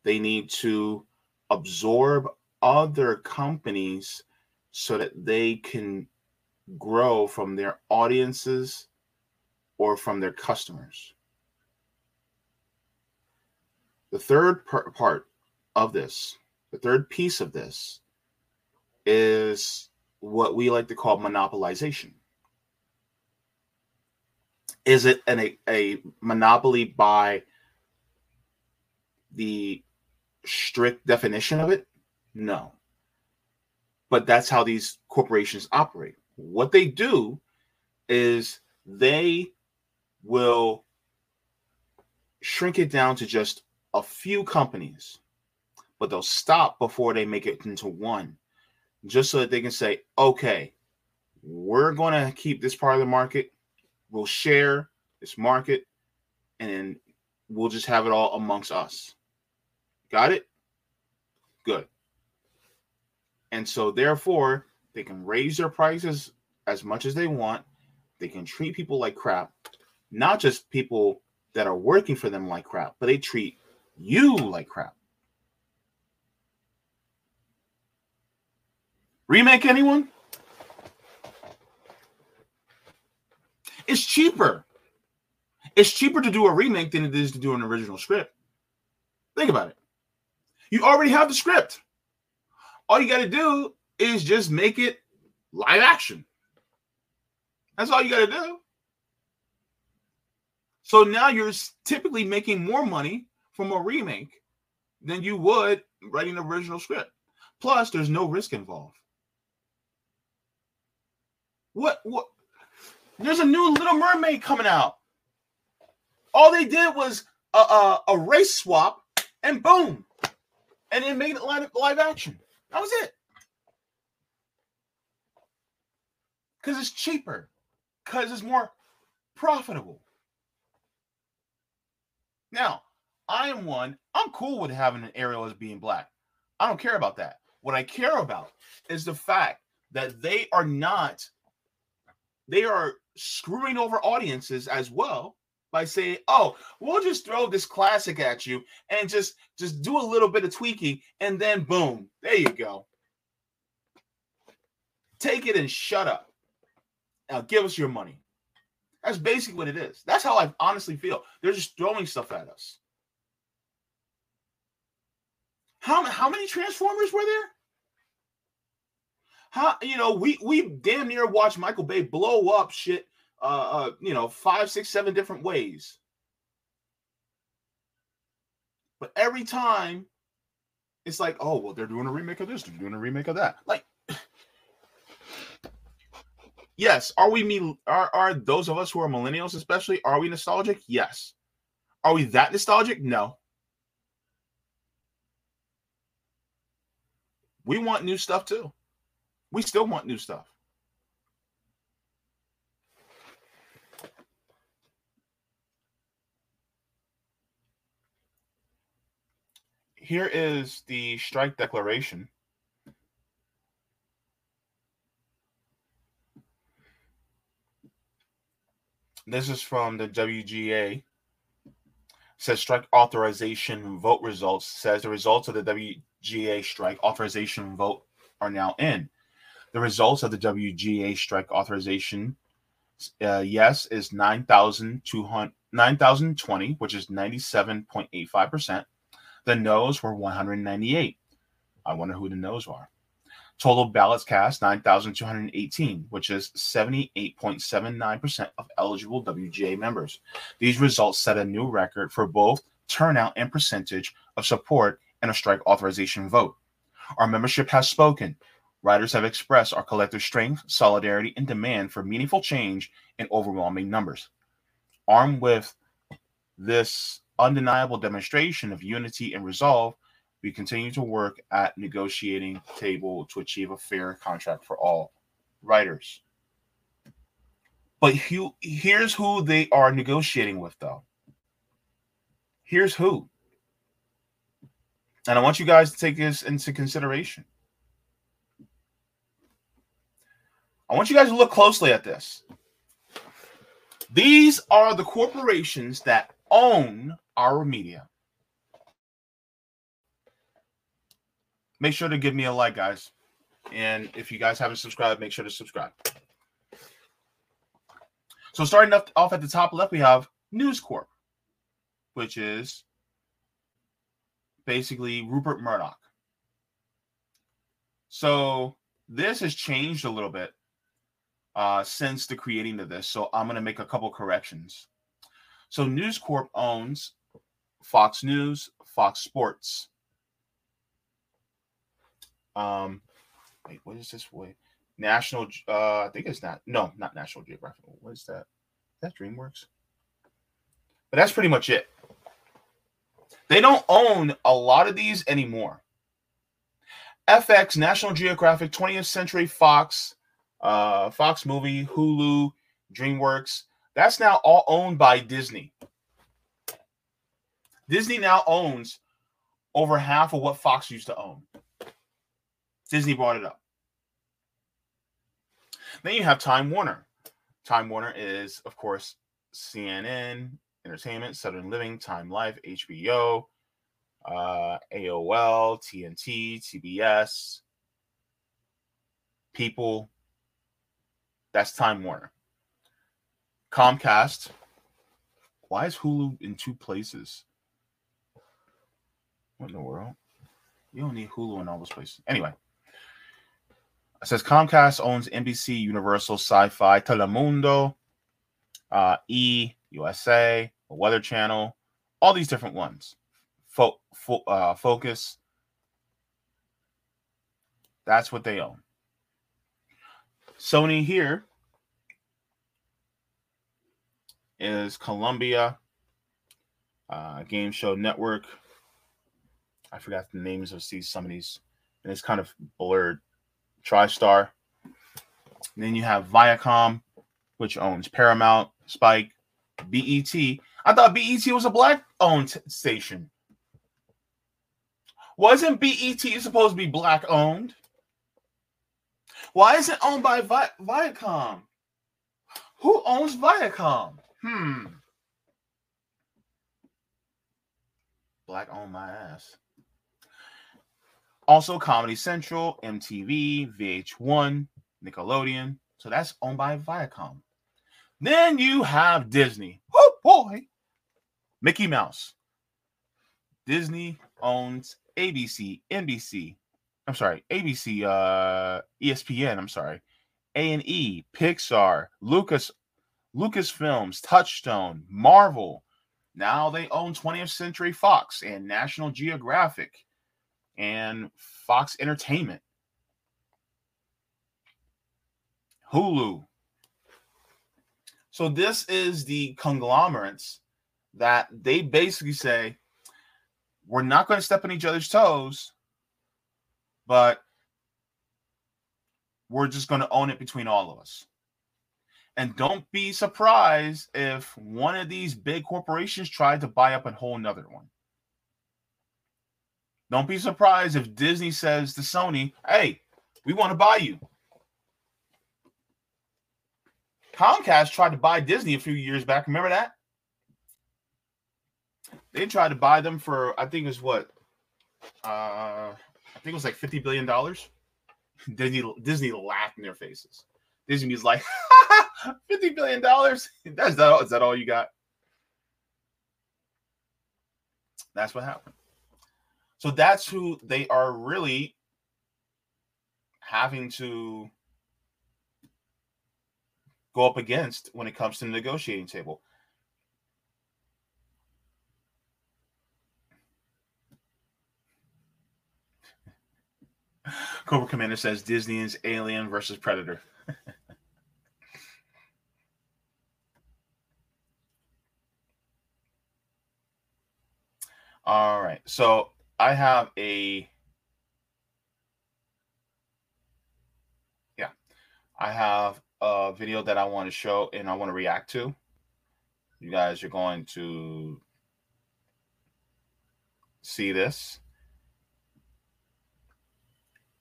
they need to absorb other companies so that they can grow from their audiences or from their customers. The third part of this, the third piece of this, is what we like to call monopolization. Is it an, a, a monopoly by the strict definition of it? No. But that's how these corporations operate. What they do is they will shrink it down to just a few companies, but they'll stop before they make it into one, just so that they can say, okay, we're going to keep this part of the market we'll share this market and we'll just have it all amongst us. Got it? Good. And so, therefore, they can raise their prices as much as they want. They can treat people like crap, not just people that are working for them like crap, but they treat you like crap. Remake anyone? It's cheaper. It's cheaper to do a remake than it is to do an original script. Think about it. You already have the script. All you got to do is just make it live action. That's all you got to do. So now you're typically making more money from a remake than you would writing an original script. Plus, there's no risk involved. What what there's a new Little Mermaid coming out. All they did was a, a, a race swap, and boom, and it made it live, live action. That was it. Because it's cheaper. Because it's more profitable. Now, I am one. I'm cool with having an Ariel as being black. I don't care about that. What I care about is the fact that they are not they are screwing over audiences as well by saying, "Oh, we'll just throw this classic at you and just just do a little bit of tweaking and then boom, there you go. Take it and shut up. Now give us your money." That's basically what it is. That's how I honestly feel. They're just throwing stuff at us. How, how many Transformers were there? How you know we we damn near watched Michael Bay blow up shit, uh, uh, you know, five, six, seven different ways. But every time, it's like, oh well, they're doing a remake of this, they're doing a remake of that. Like, yes, are we me? Are are those of us who are millennials, especially, are we nostalgic? Yes. Are we that nostalgic? No. We want new stuff too. We still want new stuff. Here is the strike declaration. This is from the WGA. Says strike authorization vote results. Says the results of the WGA strike authorization vote are now in. The results of the WGA strike authorization, uh, yes, is 9,020, which is 97.85%. The no's were 198. I wonder who the no's are. Total ballots cast 9,218, which is 78.79% of eligible WGA members. These results set a new record for both turnout and percentage of support in a strike authorization vote. Our membership has spoken. Writers have expressed our collective strength, solidarity, and demand for meaningful change in overwhelming numbers. Armed with this undeniable demonstration of unity and resolve, we continue to work at negotiating table to achieve a fair contract for all writers. But here's who they are negotiating with, though. Here's who. And I want you guys to take this into consideration. I want you guys to look closely at this. These are the corporations that own our media. make sure to give me a like, guys. And if you guys haven't subscribed, make sure to subscribe. So starting off at the top left, we have News Corp, which is basically Rupert Murdoch. So this has changed a little bit uh, since the creating of this. So I'm going to make a couple corrections. So News Corp owns Fox News, Fox Sports, um, wait, what is this way? National, uh, I think it's not. No, not National Geographic. What is that? Is that DreamWorks. But that's pretty much it. They don't own a lot of these anymore. FX, National Geographic, 20th Century Fox, uh, Fox Movie, Hulu, DreamWorks. That's now all owned by Disney. Disney now owns over half of what Fox used to own. Disney brought it up. Then you have Time Warner. Time Warner is, of course, CNN, Entertainment, Southern Living, Time Life, HBO, uh, AOL, TNT, TBS, People. That's Time Warner. Comcast. Why is Hulu in two places? What in the world? You don't need Hulu in all those places. Anyway, it says Comcast owns NBC, Universal, Sci-Fi, Telemundo, uh, E, USA, Weather Channel, all these different ones. Fo- fo- uh, Focus. That's what they own. Sony here is Columbia uh, Game Show Network. I forgot the names of these some of these, and it's kind of blurred. TriStar. And then you have Viacom, which owns Paramount, Spike, BET. I thought BET was a black owned station. Wasn't BET supposed to be black owned? Why is it owned by Vi- Viacom? Who owns Viacom? Hmm. Black on my ass. Also, Comedy Central, MTV, VH1, Nickelodeon. So that's owned by Viacom. Then you have Disney. Oh boy. Mickey Mouse. Disney owns ABC, NBC. I'm sorry, ABC, uh, ESPN. I'm sorry, A and E, Pixar, Lucas, Lucasfilms, Touchstone, Marvel. Now they own 20th Century Fox and National Geographic and Fox Entertainment, Hulu. So this is the conglomerates that they basically say we're not going to step on each other's toes, but we're just going to own it between all of us. And don't be surprised if one of these big corporations tried to buy up a whole nother one. Don't be surprised if Disney says to Sony, hey, we want to buy you. Comcast tried to buy Disney a few years back. Remember that? They tried to buy them for, I think it was what? Uh, I think it was like $50 billion. Disney, Disney laughed in their faces. Disney's like, $50 billion? That's that, is that all you got? That's what happened. So that's who they are really having to go up against when it comes to the negotiating table. Cobra Commander says Disney is Alien versus Predator. All right. So I have a yeah, I have a video that I want to show and I want to react to. You guys are going to see this.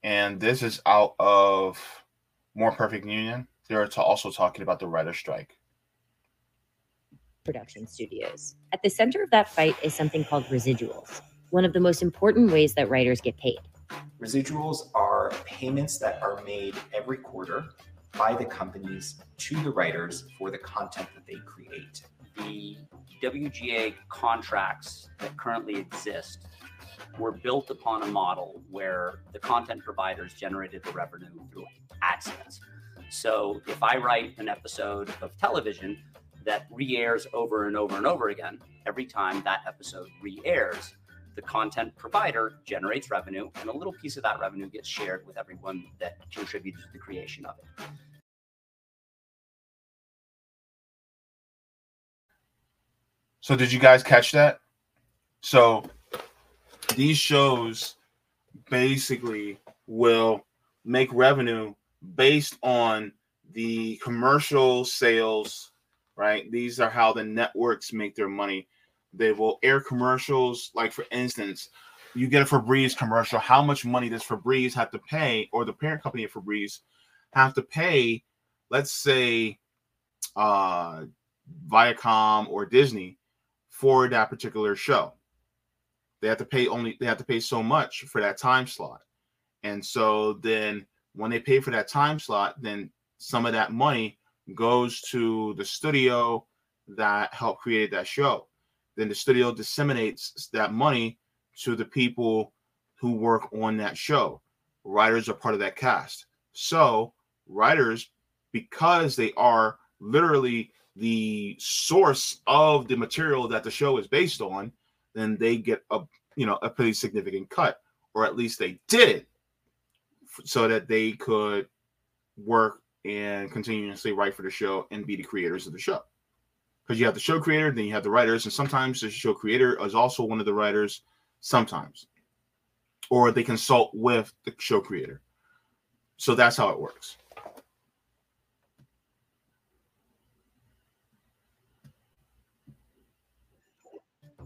And this is out of More Perfect Union. They're also talking about the writer strike. Production studios. At the center of that fight is something called residuals one of the most important ways that writers get paid. Residuals are payments that are made every quarter by the companies to the writers for the content that they create. The WGA contracts that currently exist were built upon a model where the content providers generated the revenue through AdSense. So if I write an episode of television that re airs over and over and over again, every time that episode re airs, the content provider generates revenue, and a little piece of that revenue gets shared with everyone that contributed to the creation of it. So, did you guys catch that? So, these shows basically will make revenue based on the commercial sales, right? These are how the networks make their money. They will air commercials. Like for instance, you get a Febreze commercial. How much money does Febreze have to pay, or the parent company of Febreze have to pay? Let's say uh, Viacom or Disney for that particular show. They have to pay only. They have to pay so much for that time slot, and so then when they pay for that time slot, then some of that money goes to the studio that helped create that show then the studio disseminates that money to the people who work on that show. Writers are part of that cast. So, writers, because they are literally the source of the material that the show is based on, then they get a you know a pretty significant cut, or at least they did, so that they could work and continuously write for the show and be the creators of the show because you have the show creator, then you have the writers, and sometimes the show creator is also one of the writers, sometimes, or they consult with the show creator. So that's how it works.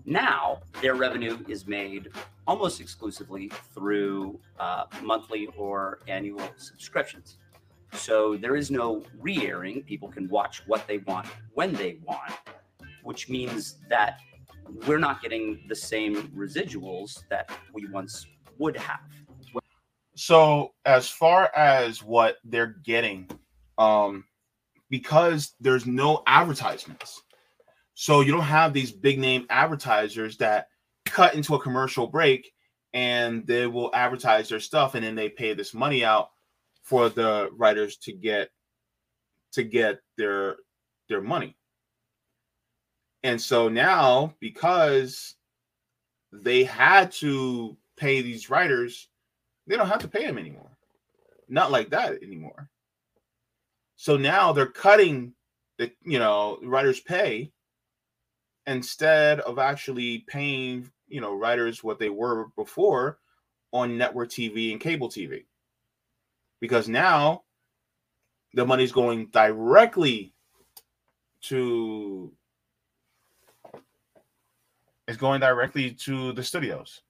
Now, their revenue is made almost exclusively through uh, monthly or annual subscriptions. So there is no re airing. People can watch what they want when they want, which means that we're not getting the same residuals that we once would have. So, as far as what they're getting, um, because there's no advertisements, so you don't have these big name advertisers that cut into a commercial break and they will advertise their stuff and then they pay this money out for the writers to get to get their their money. And so now because they had to pay these writers, they don't have to pay them anymore. Not like that anymore. So now they're cutting the you know writers pay instead of actually paying you know writers what they were before on network TV and cable TV because now the money's going directly to it's going directly to the studios.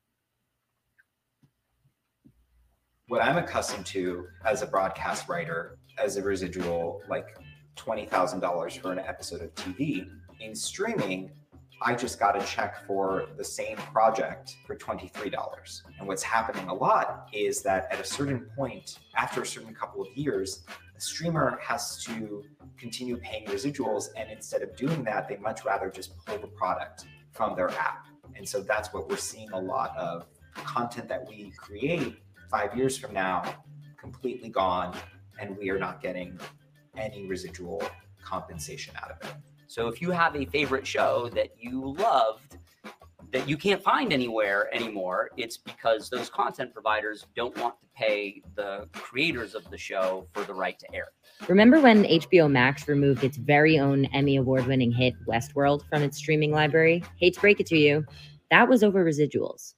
What I'm accustomed to as a broadcast writer, as a residual, like $20,000 for an episode of TV, in streaming, I just got a check for the same project for $23. And what's happening a lot is that at a certain point, after a certain couple of years, the streamer has to continue paying residuals. And instead of doing that, they much rather just pull the product from their app. And so that's what we're seeing a lot of content that we create five years from now, completely gone, and we are not getting any residual compensation out of it. So if you have a favorite show that you loved that you can't find anywhere anymore, it's because those content providers don't want to pay the creators of the show for the right to air. Remember when HBO Max removed its very own Emmy Award winning hit Westworld from its streaming library? Hate to break it to you, that was over residuals.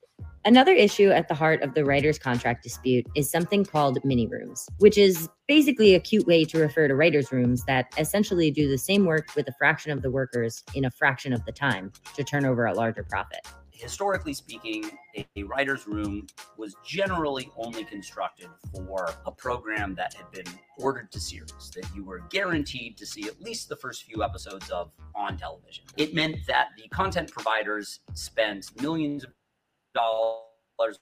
Another issue at the heart of the writer's contract dispute is something called mini rooms, which is basically a cute way to refer to writer's rooms that essentially do the same work with a fraction of the workers in a fraction of the time to turn over a larger profit. Historically speaking, a writer's room was generally only constructed for a program that had been ordered to series, that you were guaranteed to see at least the first few episodes of on television. It meant that the content providers spent millions of dollars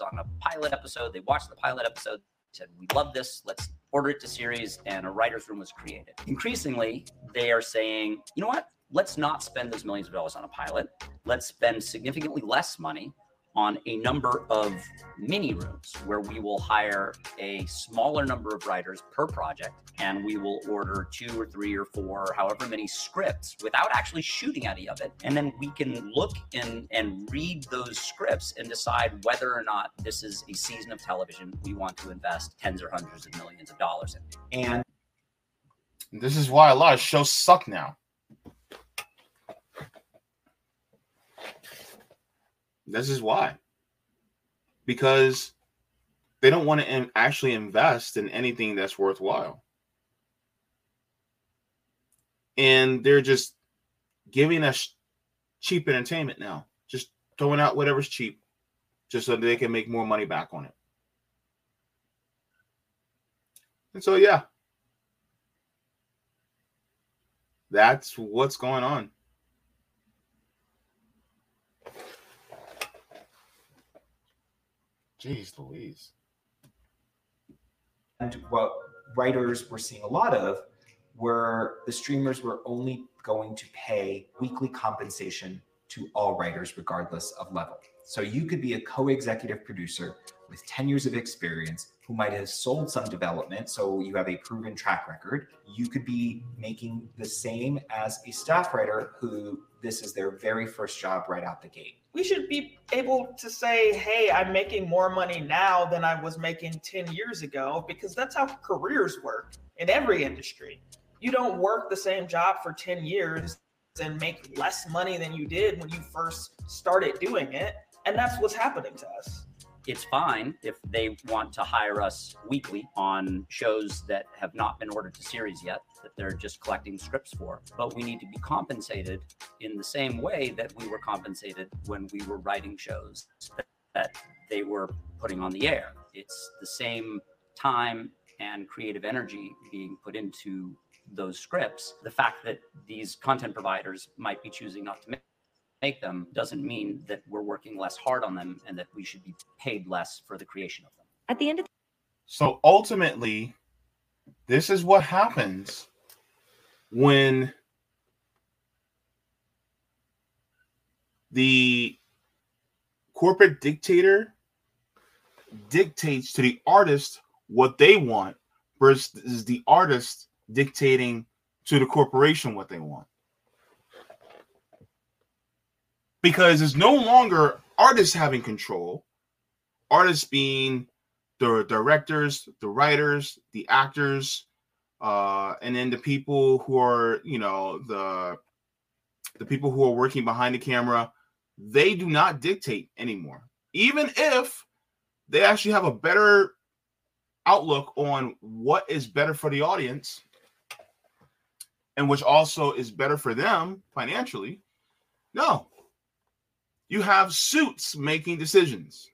on a pilot episode. They watched the pilot episode, said, We love this. Let's order it to series. And a writer's room was created. Increasingly, they are saying, You know what? Let's not spend those millions of dollars on a pilot. Let's spend significantly less money on a number of mini rooms where we will hire a smaller number of writers per project and we will order two or three or four, or however many scripts without actually shooting any of it. And then we can look and and read those scripts and decide whether or not this is a season of television we want to invest tens or hundreds of millions of dollars in. And this is why a lot of shows suck now. This is why. Because they don't want to in- actually invest in anything that's worthwhile. And they're just giving us cheap entertainment now, just throwing out whatever's cheap just so they can make more money back on it. And so, yeah, that's what's going on. Jeez Louise. And what writers were seeing a lot of were the streamers were only going to pay weekly compensation to all writers, regardless of level. So you could be a co executive producer with 10 years of experience who might have sold some development. So you have a proven track record. You could be making the same as a staff writer who this is their very first job right out the gate. We should be able to say, hey, I'm making more money now than I was making 10 years ago, because that's how careers work in every industry. You don't work the same job for 10 years and make less money than you did when you first started doing it. And that's what's happening to us it's fine if they want to hire us weekly on shows that have not been ordered to series yet, that they're just collecting scripts for. But we need to be compensated in the same way that we were compensated when we were writing shows that, they were putting on the air. It's the same time and creative energy being put into those scripts. The fact that these content providers might be choosing not to make make them doesn't mean that we're working less hard on them and that we should be paid less for the creation of them. At the end of So ultimately, this is what happens when the corporate dictator dictates to the artist what they want versus the artist dictating to the corporation what they want. Because it's no longer artists having control, artists being the directors, the writers, the actors, uh, and then the people who are, you know, the the people who are working behind the camera, they do not dictate anymore. Even if they actually have a better outlook on what is better for the audience and which also is better for them financially. No. You have suits making decisions.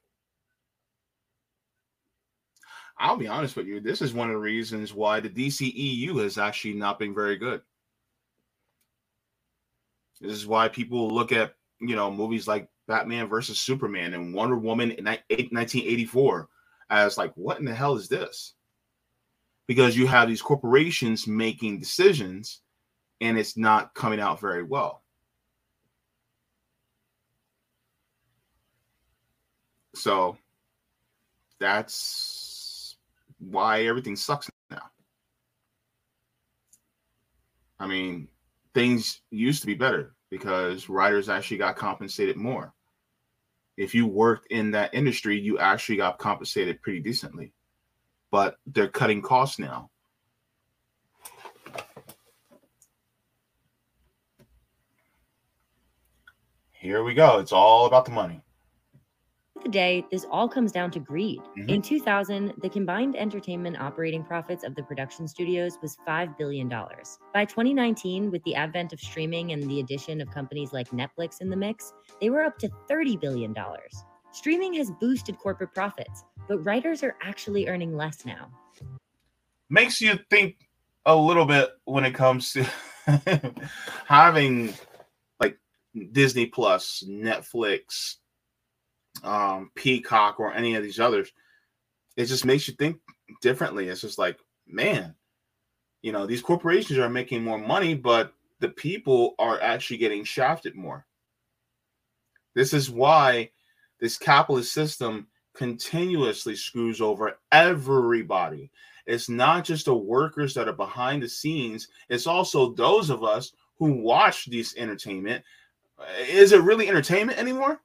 I'll be honest with you. This is one of the reasons why the DCEU has actually not been very good. This is why people look at, you know, movies like Batman versus Superman and Wonder Woman in 1984 as like, what in the hell is this? Because you have these corporations making decisions and it's not coming out very well. So that's why everything sucks now. I mean, things used to be better because writers actually got compensated more. If you worked in that industry, you actually got compensated pretty decently. But they're cutting costs now. Here we go. It's all about the money the day, this all comes down to greed. Mm-hmm. In 2000, the combined entertainment operating profits of the production studios was $5 billion. By 2019, with the advent of streaming and the addition of companies like Netflix in the mix, they were up to $30 billion. Streaming has boosted corporate profits, but writers are actually earning less now. Makes you think a little bit when it comes to having like Disney Plus, Netflix, um, Peacock or any of these others, it just makes you think differently. It's just like, man, you know, these corporations are making more money, but the people are actually getting shafted more. This is why this capitalist system continuously screws over everybody. It's not just the workers that are behind the scenes, it's also those of us who watch these entertainment. Is it really entertainment anymore?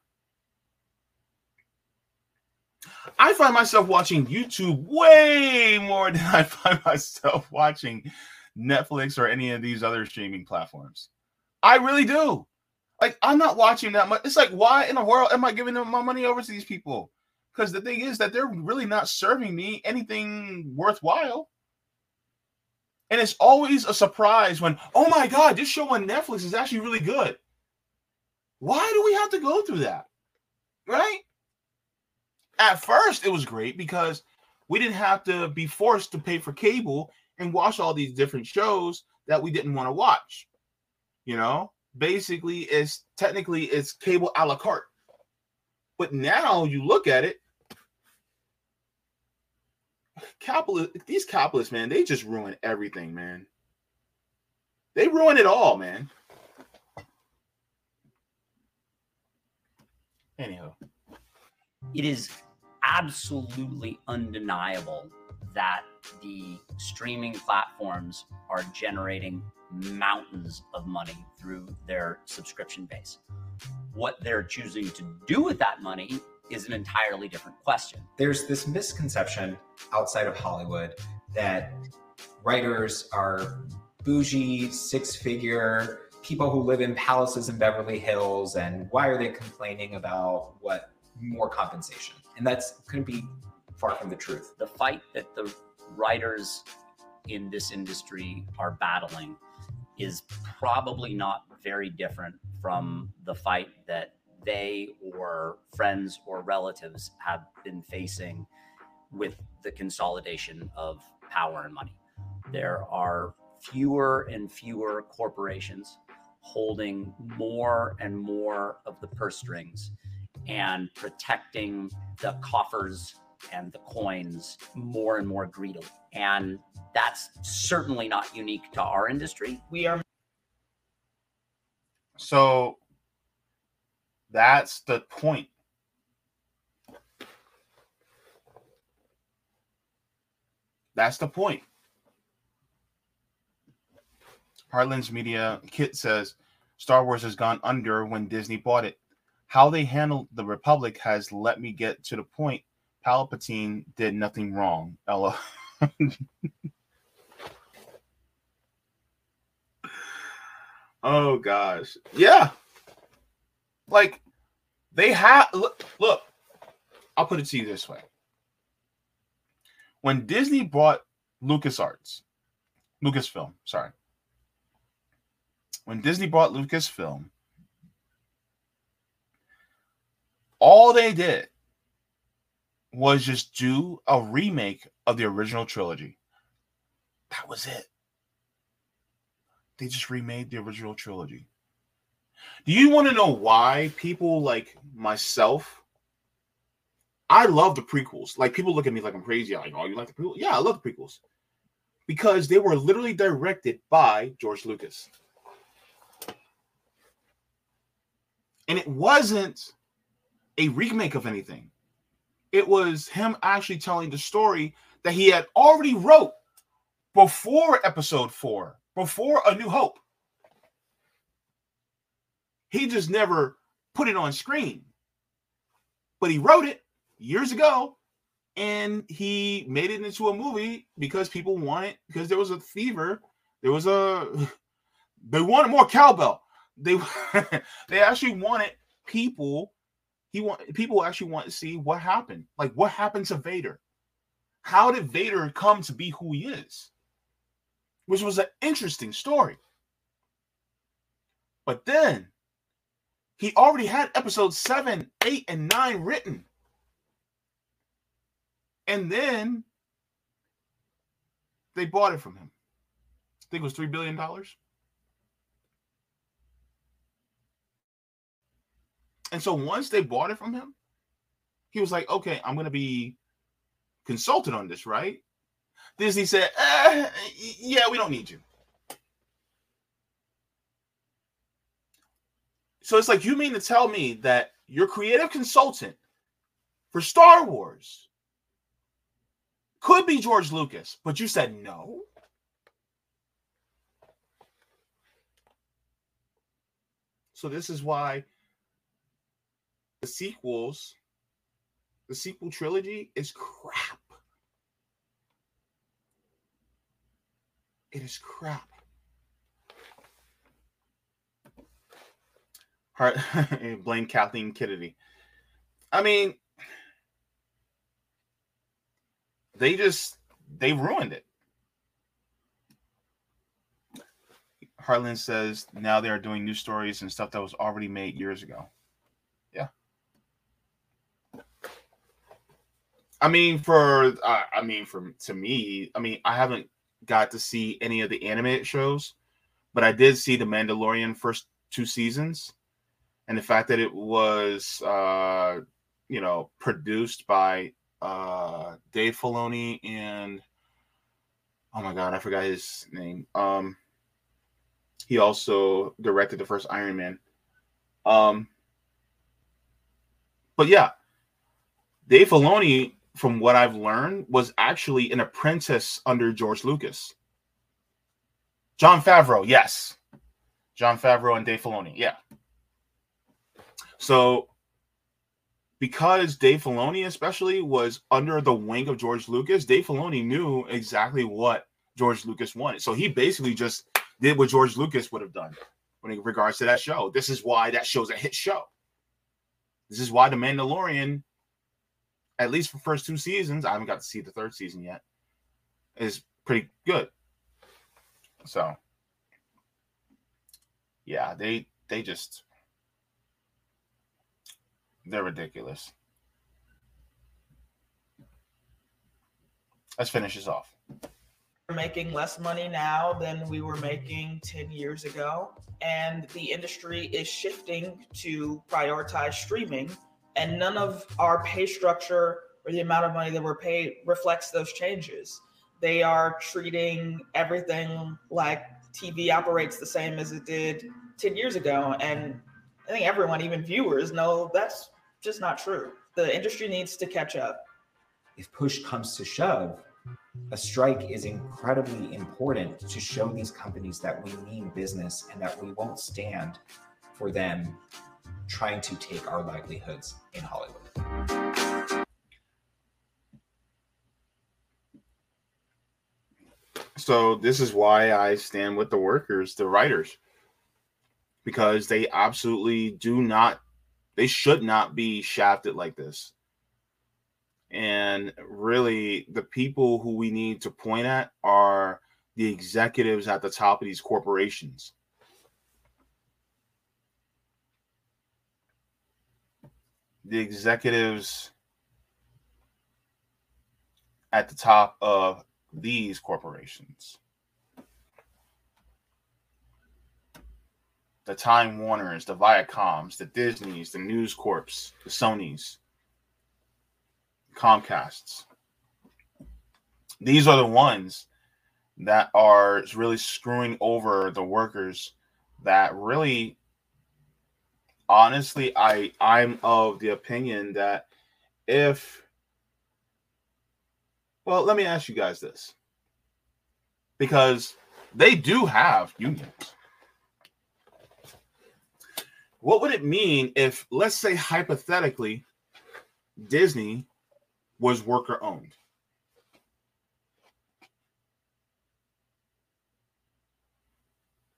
I find myself watching YouTube way more than I find myself watching Netflix or any of these other streaming platforms. I really do. Like, I'm not watching that much. It's like, why in the world am I giving my money over to these people? Because the thing is that they're really not serving me anything worthwhile. And it's always a surprise when, oh my God, this show on Netflix is actually really good. Why do we have to go through that? Right? At first it was great because we didn't have to be forced to pay for cable and watch all these different shows that we didn't want to watch. You know, basically, it's technically it's cable a la carte. But now you look at it, capitalist these capitalists, man, they just ruin everything, man. They ruin it all, man. Anyhow. It is absolutely undeniable that the streaming platforms are generating mountains of money through their subscription base. What they're choosing to do with that money is an entirely different question. There's this misconception outside of Hollywood that writers are bougie, six figure people who live in palaces in Beverly Hills, and why are they complaining about what more compensation? And that's couldn't be far from the truth. The fight that the writers in this industry are battling is probably not very different from the fight that they or friends or relatives have been facing with the consolidation of power and money. There are fewer and fewer corporations holding more and more of the purse strings and protecting the coffers and the coins more and more greedily. And that's certainly not unique to our industry. We are. So that's the point. That's the point. Heartlands Media Kit says Star Wars has gone under when Disney bought it. How they handled the Republic has let me get to the point. Palpatine did nothing wrong. Ella. oh gosh. Yeah. Like they have look, look, I'll put it to you this way. when Disney bought LucasArts, Lucasfilm, sorry. When Disney bought Lucasfilm, all they did was just do a remake of the original trilogy. That was it. They just remade the original trilogy. Do you want to know why people like myself? I love the prequels. Like people look at me like I'm crazy. Like, oh, you like the prequels? Yeah, I love the prequels because they were literally directed by George Lucas, and it wasn't a remake of anything. It was him actually telling the story that he had already wrote before Episode Four, before A New Hope. He just never put it on screen. But he wrote it years ago and he made it into a movie because people wanted because there was a fever. There was a they wanted more cowbell. They they actually wanted people he want people actually want to see what happened. Like what happened to Vader? How did Vader come to be who he is? Which was an interesting story. But then he already had episodes seven, eight, and nine written. And then they bought it from him. I think it was $3 billion. And so once they bought it from him, he was like, okay, I'm going to be consulted on this, right? Disney said, eh, yeah, we don't need you. So it's like you mean to tell me that your creative consultant for Star Wars could be George Lucas, but you said no? So this is why the sequels, the sequel trilogy is crap. It is crap. Heart blame Kathleen Kennedy. I mean, they just they ruined it. Harlan says now they are doing new stories and stuff that was already made years ago. Yeah. I mean, for uh, I mean, for to me, I mean, I haven't got to see any of the animated shows, but I did see the Mandalorian first two seasons, and the fact that it was uh you know produced by uh Dave Filoni and oh my god, I forgot his name. Um he also directed the first Iron Man. Um but yeah, Dave Filoni, from what I've learned, was actually an apprentice under George Lucas. Jon Favreau, yes. Jon Favreau and Dave Filoni, yeah. So because Dave Filoni, especially, was under the wing of George Lucas, Dave Filoni knew exactly what George Lucas wanted. So he basically just did what George Lucas would have done when in regards to that show. This is why that show's a hit show. This is why The Mandalorian, at least for first two seasons, I haven't got to see the third season yet, is pretty good. So yeah, they they just they're ridiculous. Let's finish this off. We're making less money now than we were making 10 years ago. And the industry is shifting to prioritize streaming. And none of our pay structure or the amount of money that we're paid reflects those changes. They are treating everything like TV operates the same as it did 10 years ago. And I think everyone, even viewers, know that's just not true. The industry needs to catch up. If push comes to shove, a strike is incredibly important to show these companies that we mean business and that we won't stand for them trying to take our livelihoods in Hollywood. So this is why I stand with the workers, the writers, because they absolutely do not, they should not be shafted like this. And really, the people who we need to point at are the executives at the top of these corporations. The executives at the top of these corporations. The Time Warners, the Viacoms, the Disneys, the News Corps, the Sonys, Comcasts. These are the ones that are really screwing over the workers that really honestly I I'm of the opinion that if well, let me ask you guys this. Because they do have unions. What would it mean if, let's say, hypothetically, Disney was worker owned?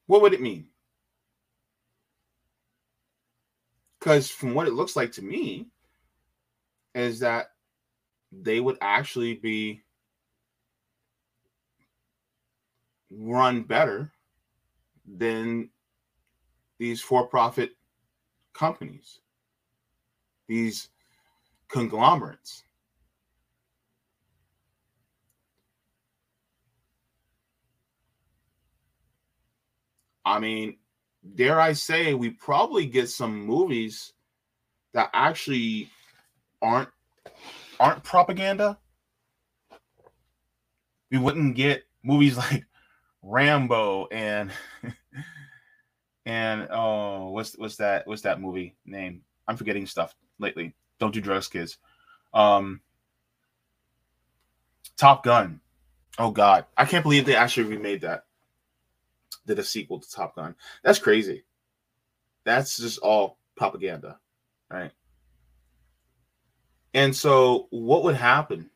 What would it mean? Because from what it looks like to me, is that they would actually be run better than these for-profit companies these conglomerates. I mean dare i say we probably get some movies that actually aren't aren't propaganda, we wouldn't get movies like Rambo and and oh, what's what's that? What's that movie name? I'm forgetting stuff lately. Don't do drugs, kids. Um, Top Gun. Oh God, I can't believe they actually remade that. Did a sequel to Top Gun. That's crazy. That's just all propaganda, right? And so, what would happen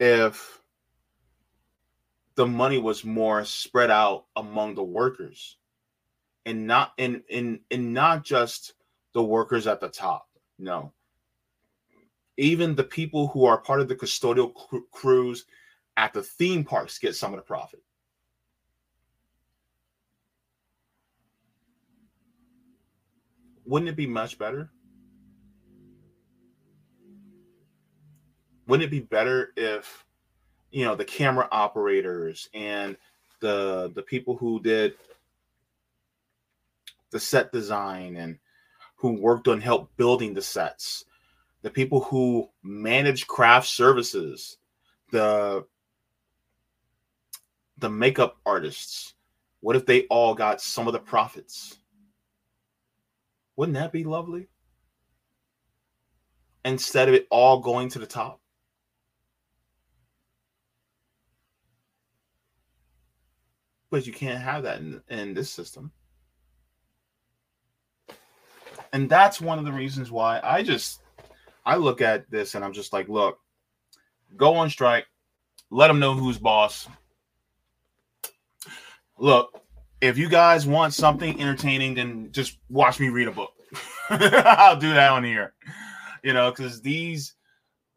if the money was more spread out among the workers and not in in and not just the workers at the top? No. Even the people who are part of the custodial cr- crews at the theme parks get some of the profit. Wouldn't it be much better? wouldn't it be better if you know the camera operators and the the people who did the set design and who worked on help building the sets the people who manage craft services the the makeup artists what if they all got some of the profits wouldn't that be lovely instead of it all going to the top but you can't have that in, in this system. And that's one of the reasons why I just I look at this and I'm just like, look, go on strike, let them know who's boss. Look, if you guys want something entertaining, then just watch me read a book. I'll do that on here. You know, because these,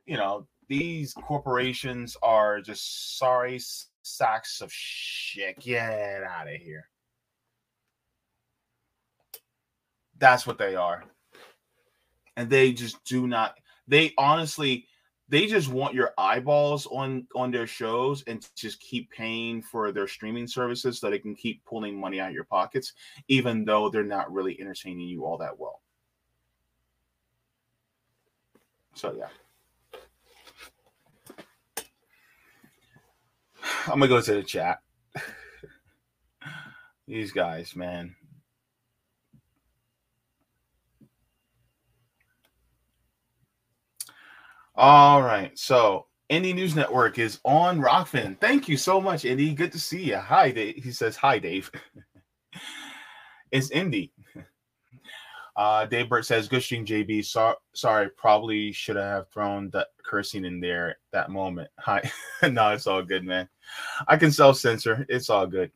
you know, these corporations are just sorry sacks of shit. Get out of here. That's what they are. And they just do not they honestly they just want your eyeballs on on their shows and just keep paying for their streaming services so they can keep pulling money out of your pockets even though they're not really entertaining you all that well. So yeah. I'm gonna go to the chat. These guys, man. All right. So Indie News Network is on Rokfin. Thank you so much, Indy. Good to see you. Hi, Dave. He says, Hi, Dave. it's Indy. Uh, Dave Burt says, Good stream, JB. So- sorry, probably should have thrown the cursing in there at that moment. Hi. no, it's all good, man. I can self censor. It's all good.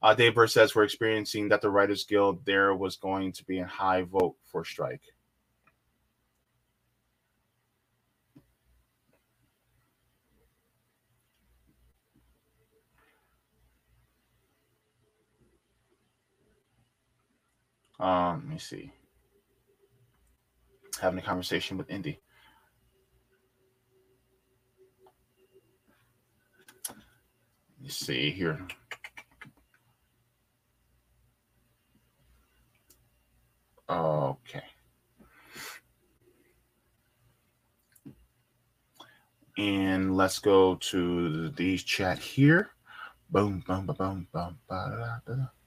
Uh, Dave Burt says, We're experiencing that the Writers Guild there was going to be a high vote for strike. Um, let me see. Having a conversation with Indy. Let me see here. Okay. And let's go to the chat here. Boom, boom, boom, boom, boom. Ba, da, da.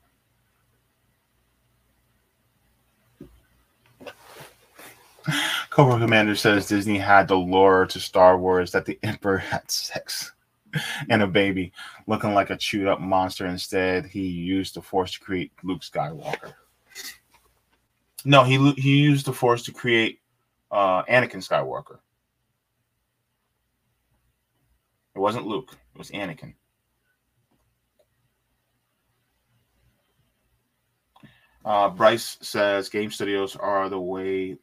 Cobra Commander says Disney had the lore to Star Wars that the Emperor had sex and a baby, looking like a chewed up monster. Instead, he used the Force to create Luke Skywalker. No, he he used the Force to create uh, Anakin Skywalker. It wasn't Luke. It was Anakin. Uh, Bryce says game studios are the way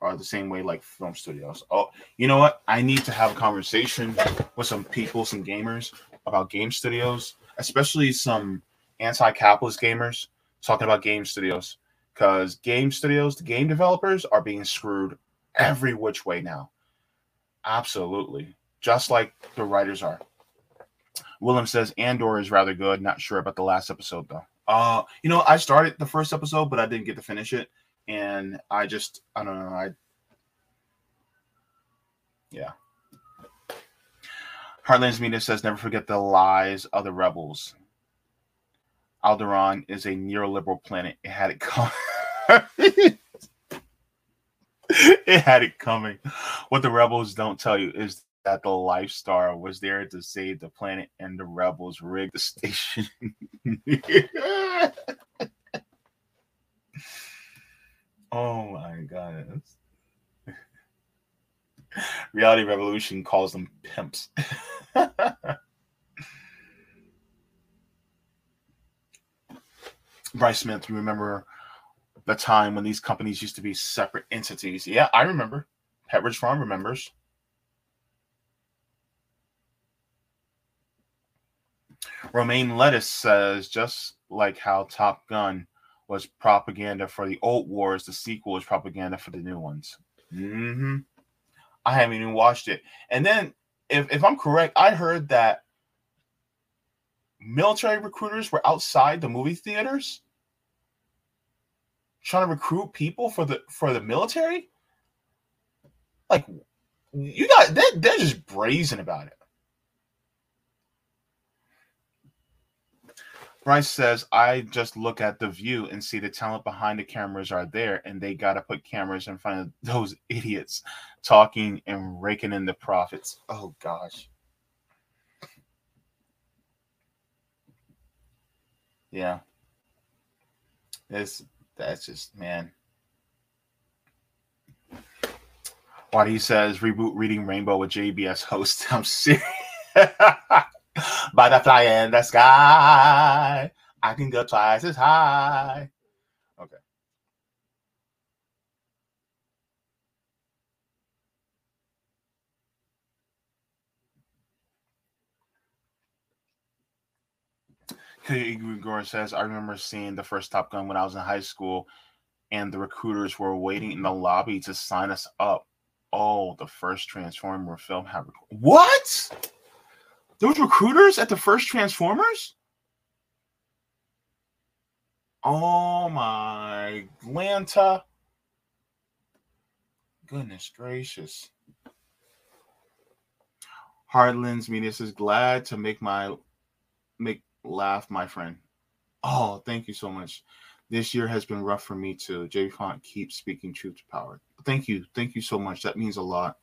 are the same way like film studios. Oh, you know what? I need to have a conversation with some people, some gamers about game studios, especially some anti-capitalist gamers talking about game studios because game studios, the game developers are being screwed every which way now. Absolutely. Just like the writers are. Willem says Andor is rather good. Not sure about the last episode though. Uh, you know, I started the first episode, but I didn't get to finish it, and I just, I don't know, I, yeah. Heartlands Media says, never forget the lies of the rebels. Alderaan is a neoliberal planet. It had it coming. it had it coming. What the rebels don't tell you is that the Life Star was there to save the planet, and the rebels rigged the station. oh my god. Reality Revolution calls them pimps. Bryce Smith, you remember the time when these companies used to be separate entities? Yeah, I remember. Pepperidge Farm remembers. Romaine Lettuce says just like how Top Gun was propaganda for the old wars, the sequel is propaganda for the new ones. Mm-hmm. I haven't even watched it. And then, if, if I'm correct, I heard that military recruiters were outside the movie theaters trying to recruit people for the for the military. Like, you got they're, they're just brazen about it. Bryce says, I just look at the view and see the talent behind the cameras are there, and they got to put cameras in front of those idiots talking and raking in the profits. Oh, gosh. Yeah. This, that's just, man. Wadi says, reboot Reading Rainbow with JBS host. I'm serious. Butterfly in the sky. I can go twice as high. Okay. Igor says, I remember seeing the first Top Gun when I was in high school, and the recruiters were waiting in the lobby to sign us up. Oh, the first Transformer film had what? Those recruiters at the first Transformers? Oh my Lanta. Goodness gracious. Hardlands Media says glad to make my make laugh, my friend. Oh, thank you so much. This year has been rough for me too. J Font keeps speaking truth to power. Thank you. Thank you so much. That means a lot.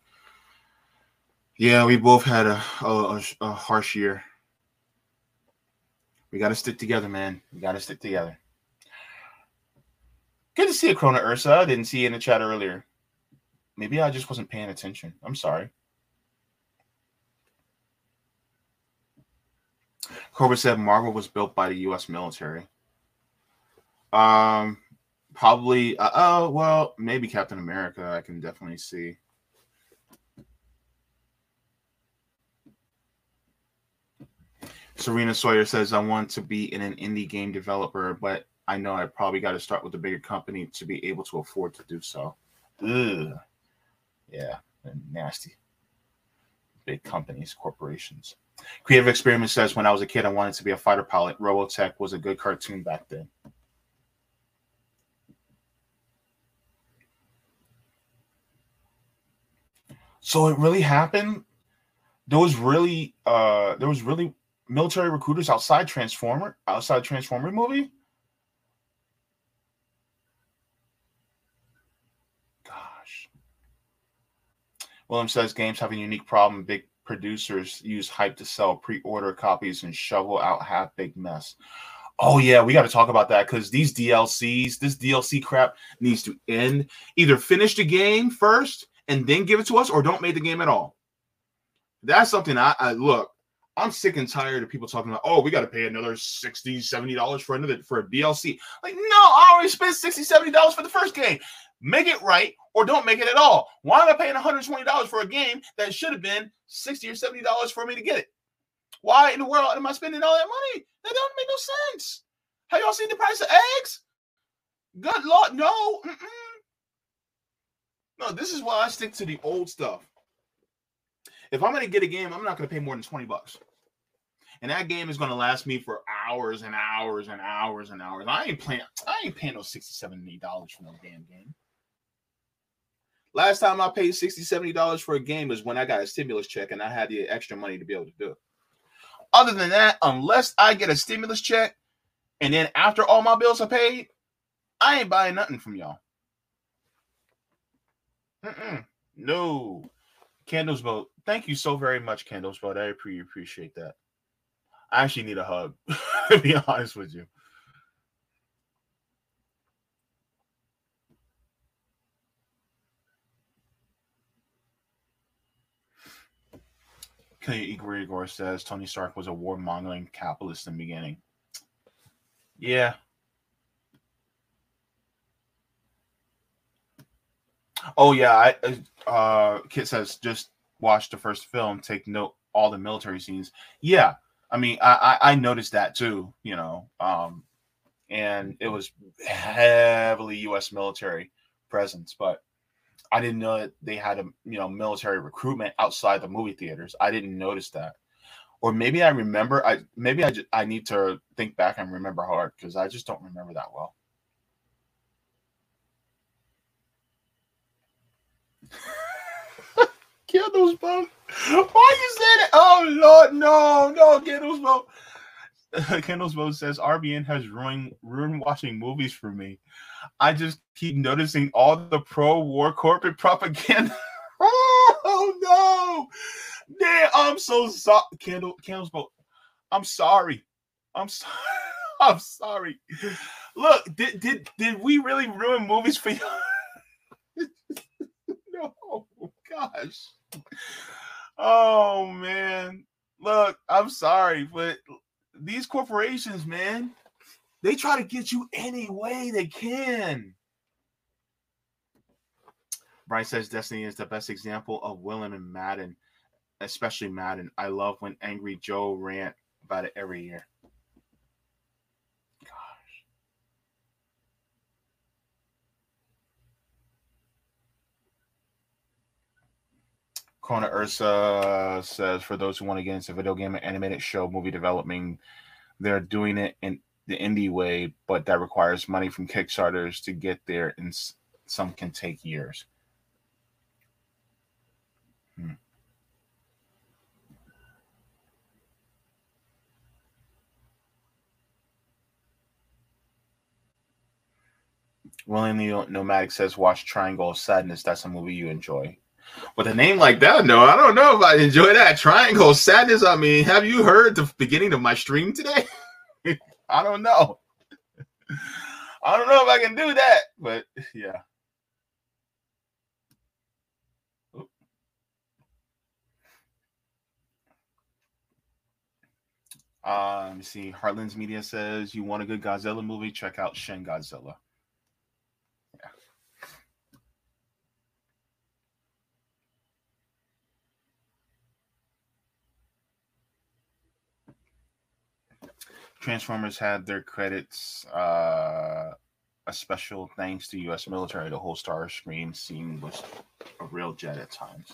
Yeah, we both had a, a, a harsh year. We got to stick together, man. We got to stick together. Good to see you, Corona Ursa. I didn't see you in the chat earlier. Maybe I just wasn't paying attention. I'm sorry. Cobra said Marvel was built by the U.S. military. Um, probably. Uh, oh well, maybe Captain America. I can definitely see. Serena Sawyer says, I want to be in an indie game developer, but I know I probably got to start with a bigger company to be able to afford to do so. Ugh. Yeah, nasty. Big companies, corporations. Creative Experiment says, when I was a kid, I wanted to be a fighter pilot. Robotech was a good cartoon back then. So it really happened. There was really, uh, there was really military recruiters outside Transformer, outside Transformer movie. Gosh. William says games have a unique problem. Big producers use hype to sell pre-order copies and shovel out half big mess. Oh yeah, we got to talk about that because these DLCs, this DLC crap needs to end. Either finish the game first and then give it to us, or don't make the game at all. That's something I, I look. I'm sick and tired of people talking about, oh, we got to pay another 60 $70 for another for a DLC. Like, no, I already spent 60 $70 for the first game. Make it right or don't make it at all. Why am I paying $120 for a game that should have been 60 or $70 for me to get it? Why in the world am I spending all that money? That don't make no sense. Have y'all seen the price of eggs? Good Lord, no. Mm-mm. No, this is why I stick to the old stuff. If I'm gonna get a game, I'm not gonna pay more than 20 bucks. And that game is gonna last me for hours and hours and hours and hours. I ain't playing, I ain't paying no 60 70 dollars for no damn game. Last time I paid 60 70 dollars for a game was when I got a stimulus check and I had the extra money to be able to do it. Other than that, unless I get a stimulus check and then after all my bills are paid, I ain't buying nothing from y'all. Mm-mm. No. Candles vote. Thank you so very much, Candles vote. I pre- appreciate that. I actually need a hug, to be honest with you. K. Igor says Tony Stark was a warmongering capitalist in the beginning. Yeah. Oh yeah, I uh Kit says just watch the first film, take note all the military scenes. Yeah. I mean, I I, I noticed that too, you know. Um and it was heavily US military presence, but I didn't know that they had a you know military recruitment outside the movie theaters. I didn't notice that, or maybe I remember. I maybe I just, I need to think back and remember hard because I just don't remember that well. Candles bone. Why you said it? Oh Lord, no, no, bone. Candles bone says RBN has ruined ruined watching movies for me. I just keep noticing all the pro-war corporate propaganda. oh no! Damn, I'm so sorry. Kendall boat. I'm sorry. I'm sorry. I'm sorry. Look, did did did we really ruin movies for you? No, gosh. Oh man. Look, I'm sorry, but these corporations, man, they try to get you any way they can. Brian says Destiny is the best example of William and Madden, especially Madden. I love when Angry Joe rant about it every year. Kona Ursa says for those who want to get into video game animated show movie development, they're doing it in the indie way, but that requires money from Kickstarters to get there, and some can take years. Hmm. William Nomadic says, "Watch Triangle of Sadness. That's a movie you enjoy." With a name like that, no, I don't know if I enjoy that. Triangle Sadness. I mean, have you heard the beginning of my stream today? I don't know. I don't know if I can do that, but yeah. Uh, let me see. Heartlands Media says you want a good Godzilla movie? Check out Shin Godzilla. Transformers had their credits. Uh, a special thanks to U.S. military. The whole star screen scene was a real jet at times.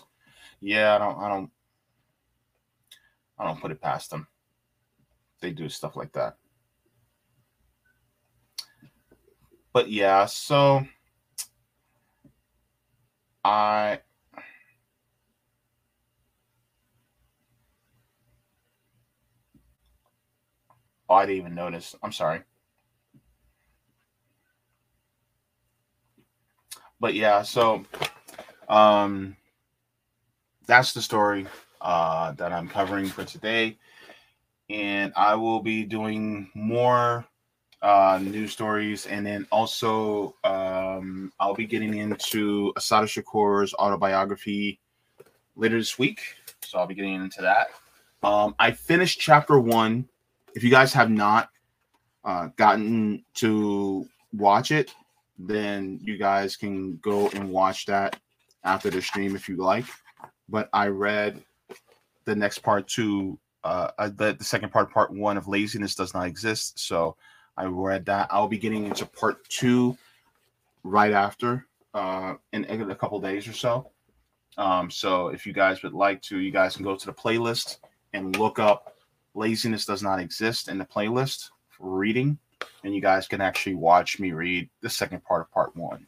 Yeah, I don't, I don't, I don't put it past them. They do stuff like that. But yeah, so I Oh, I didn't even notice. I'm sorry. But yeah, so um that's the story uh that I'm covering for today. And I will be doing more uh news stories and then also um I'll be getting into Assata Shakur's autobiography later this week. So I'll be getting into that. Um I finished chapter one if you guys have not uh, gotten to watch it, then you guys can go and watch that after the stream if you like. But I read the next part two, uh, uh, the, the second part, part one of Laziness Does Not Exist. So I read that. I'll be getting into part two right after uh, in, in a couple days or so. Um, so if you guys would like to, you guys can go to the playlist and look up laziness does not exist in the playlist for reading, and you guys can actually watch me read the second part of part one.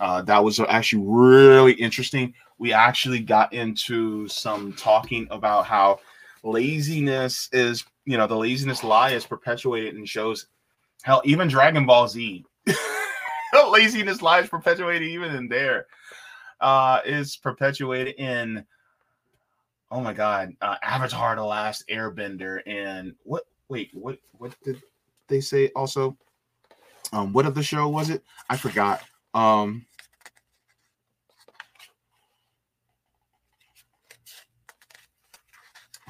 Uh, that was actually really interesting. We actually got into some talking about how laziness is, you know, the laziness lie is perpetuated in shows. Hell, even Dragon Ball Z, laziness lie is perpetuated even in there. Uh, is perpetuated in oh my god, uh, Avatar: The Last Airbender, and what? Wait, what? What did they say? Also, um, what of the show was it? I forgot. Um,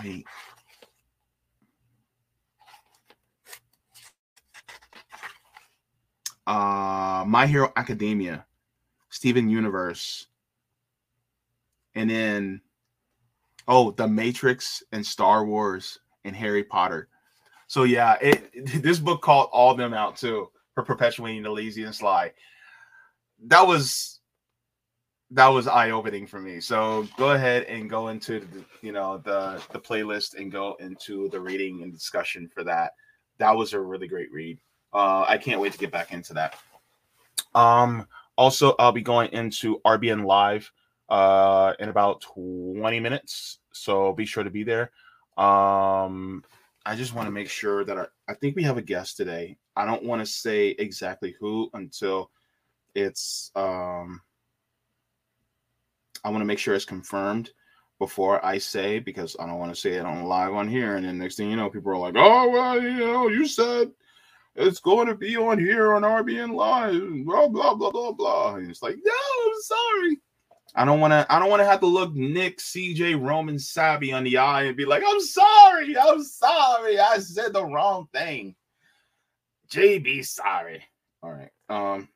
wait. Uh, My Hero Academia, Steven Universe, and then Oh, The Matrix and Star Wars and Harry Potter. So yeah, it this book called all them out too for perpetuating the lazy and sly. That was that was eye opening for me. So go ahead and go into the you know the the playlist and go into the reading and discussion for that. That was a really great read. Uh, I can't wait to get back into that. Um, also, I'll be going into RBN Live uh, in about 20 minutes. So be sure to be there. Um, I just want to make sure that I, I think we have a guest today. I don't want to say exactly who until it's um I want to make sure it's confirmed before I say because I don't want to say it on live on here and then next thing you know people are like, "Oh, well, you know, you said it's going to be on here on RBN live, blah blah blah blah blah." And it's like, "No, I'm sorry." I don't want to. I don't want to have to look Nick, CJ, Roman, Sabi on the eye and be like, "I'm sorry, I'm sorry, I said the wrong thing." JB, sorry. All right. Um,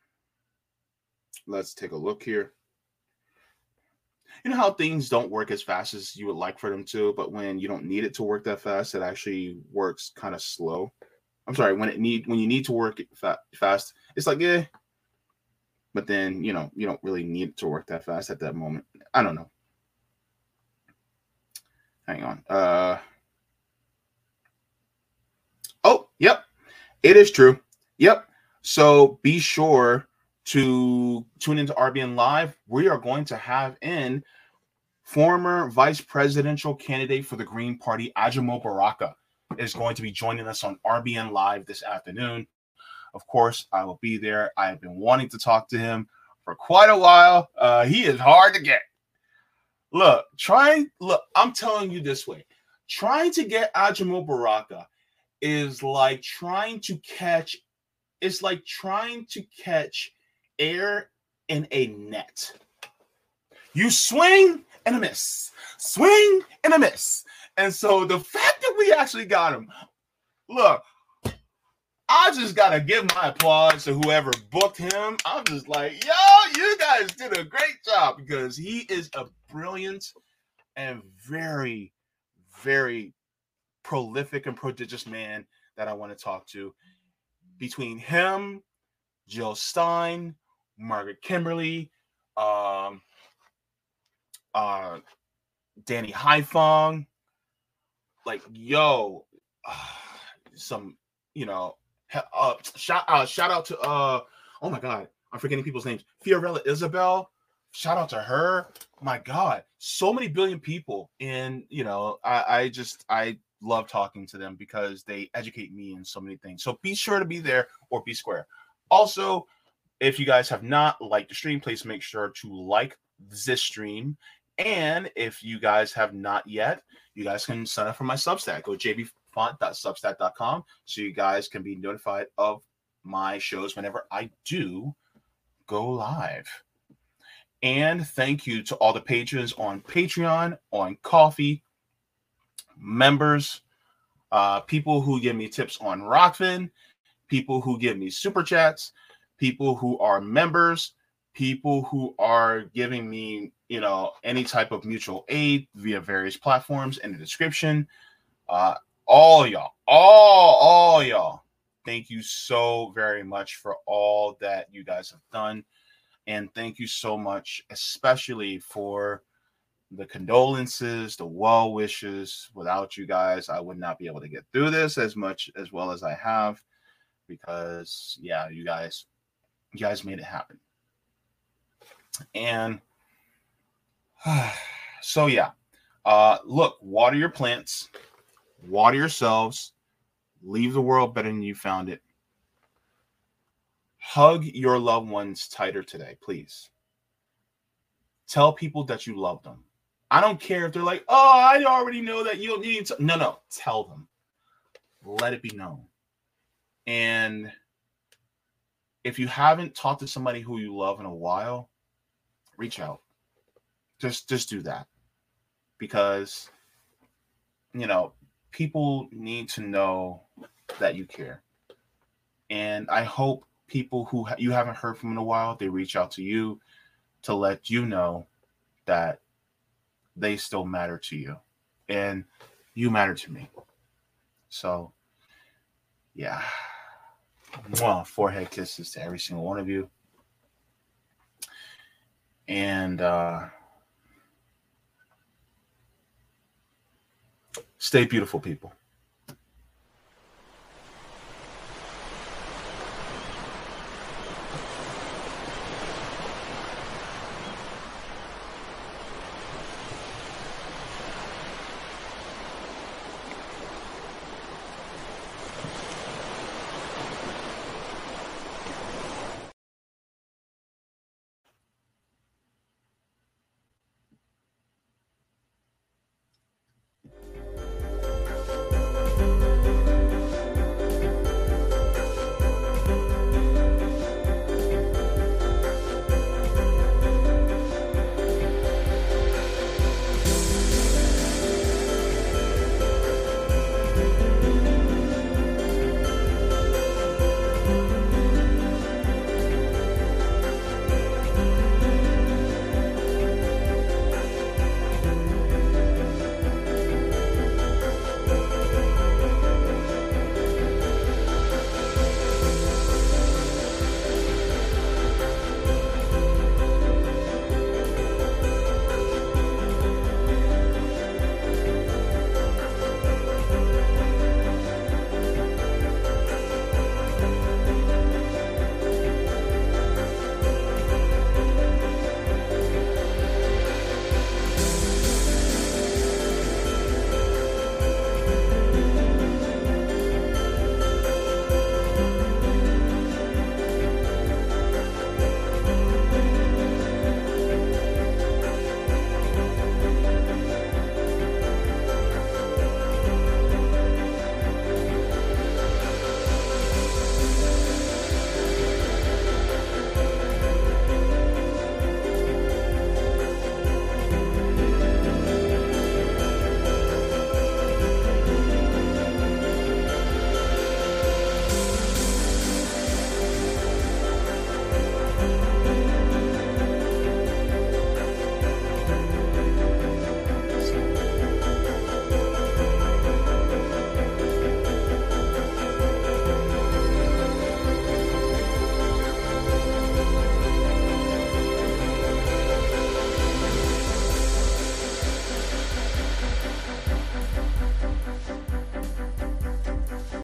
let's take a look here. You know how things don't work as fast as you would like for them to, but when you don't need it to work that fast, it actually works kind of slow. I'm sorry. When it need when you need to work fa- fast, it's like yeah, but then you know you don't really need to work that fast at that moment. I don't know. Hang on. Uh oh yep. It is true. Yep. So be sure to tune into rbn live. We are going to have in former vice presidential candidate for the green party Ajamu Baraka is going to be joining us on rbn live this afternoon of course, I will be there. I have been wanting to talk to him for quite a while. Uh, he is hard to get. Look, trying, look, I'm telling you this way trying to get Ajamu Baraka is like trying to catch, it's like trying to catch air in a net. You swing and a miss, swing and a miss. And so the fact that we actually got him, look, I just gotta give my applause to whoever booked him. I'm just like, yo, you guys did a great job because he is a brilliant and very, very prolific and prodigious man that I want to talk to. Between him, Jill Stein, Margaret Kimberly, um, uh, Danny Haiphong, like yo, some you know, uh, shout uh, shout out to uh, oh my god, I'm forgetting people's names. Fiorella Isabel, shout out to her. My God, so many billion people, and you know, I, I just I love talking to them because they educate me in so many things. So be sure to be there or be square. Also, if you guys have not liked the stream, please make sure to like this stream. And if you guys have not yet, you guys can sign up for my Substack. Go jaybefaunt.substack.com so you guys can be notified of my shows whenever I do go live. And thank you to all the patrons on Patreon, on Ko-fi, members, uh, people who give me tips on Rokfin, people who give me super chats, people who are members, people who are giving me, you know, any type of mutual aid via various platforms in the description. Uh, all y'all, all, all y'all, thank you so very much for all that you guys have done. And thank you so much, especially for the condolences, the well wishes. Without you guys, I would not be able to get through this as much as well as I have because yeah, you guys you guys made it happen. And so yeah. Uh look, water your plants, water yourselves, leave the world better than you found it. Hug your loved ones tighter today, please. Tell people that you love them. I don't care if they're like, oh, I already know that you don't need to. No, no, tell them. Let it be known. And if you haven't talked to somebody who you love in a while, reach out. Just just do that. Because you know, people need to know that you care. And I hope people who you haven't heard from in a while, they reach out to you to let you know that they still matter to you and you matter to me. So, yeah. Mwah, forehead kisses to every single one of you. And uh, stay beautiful, people.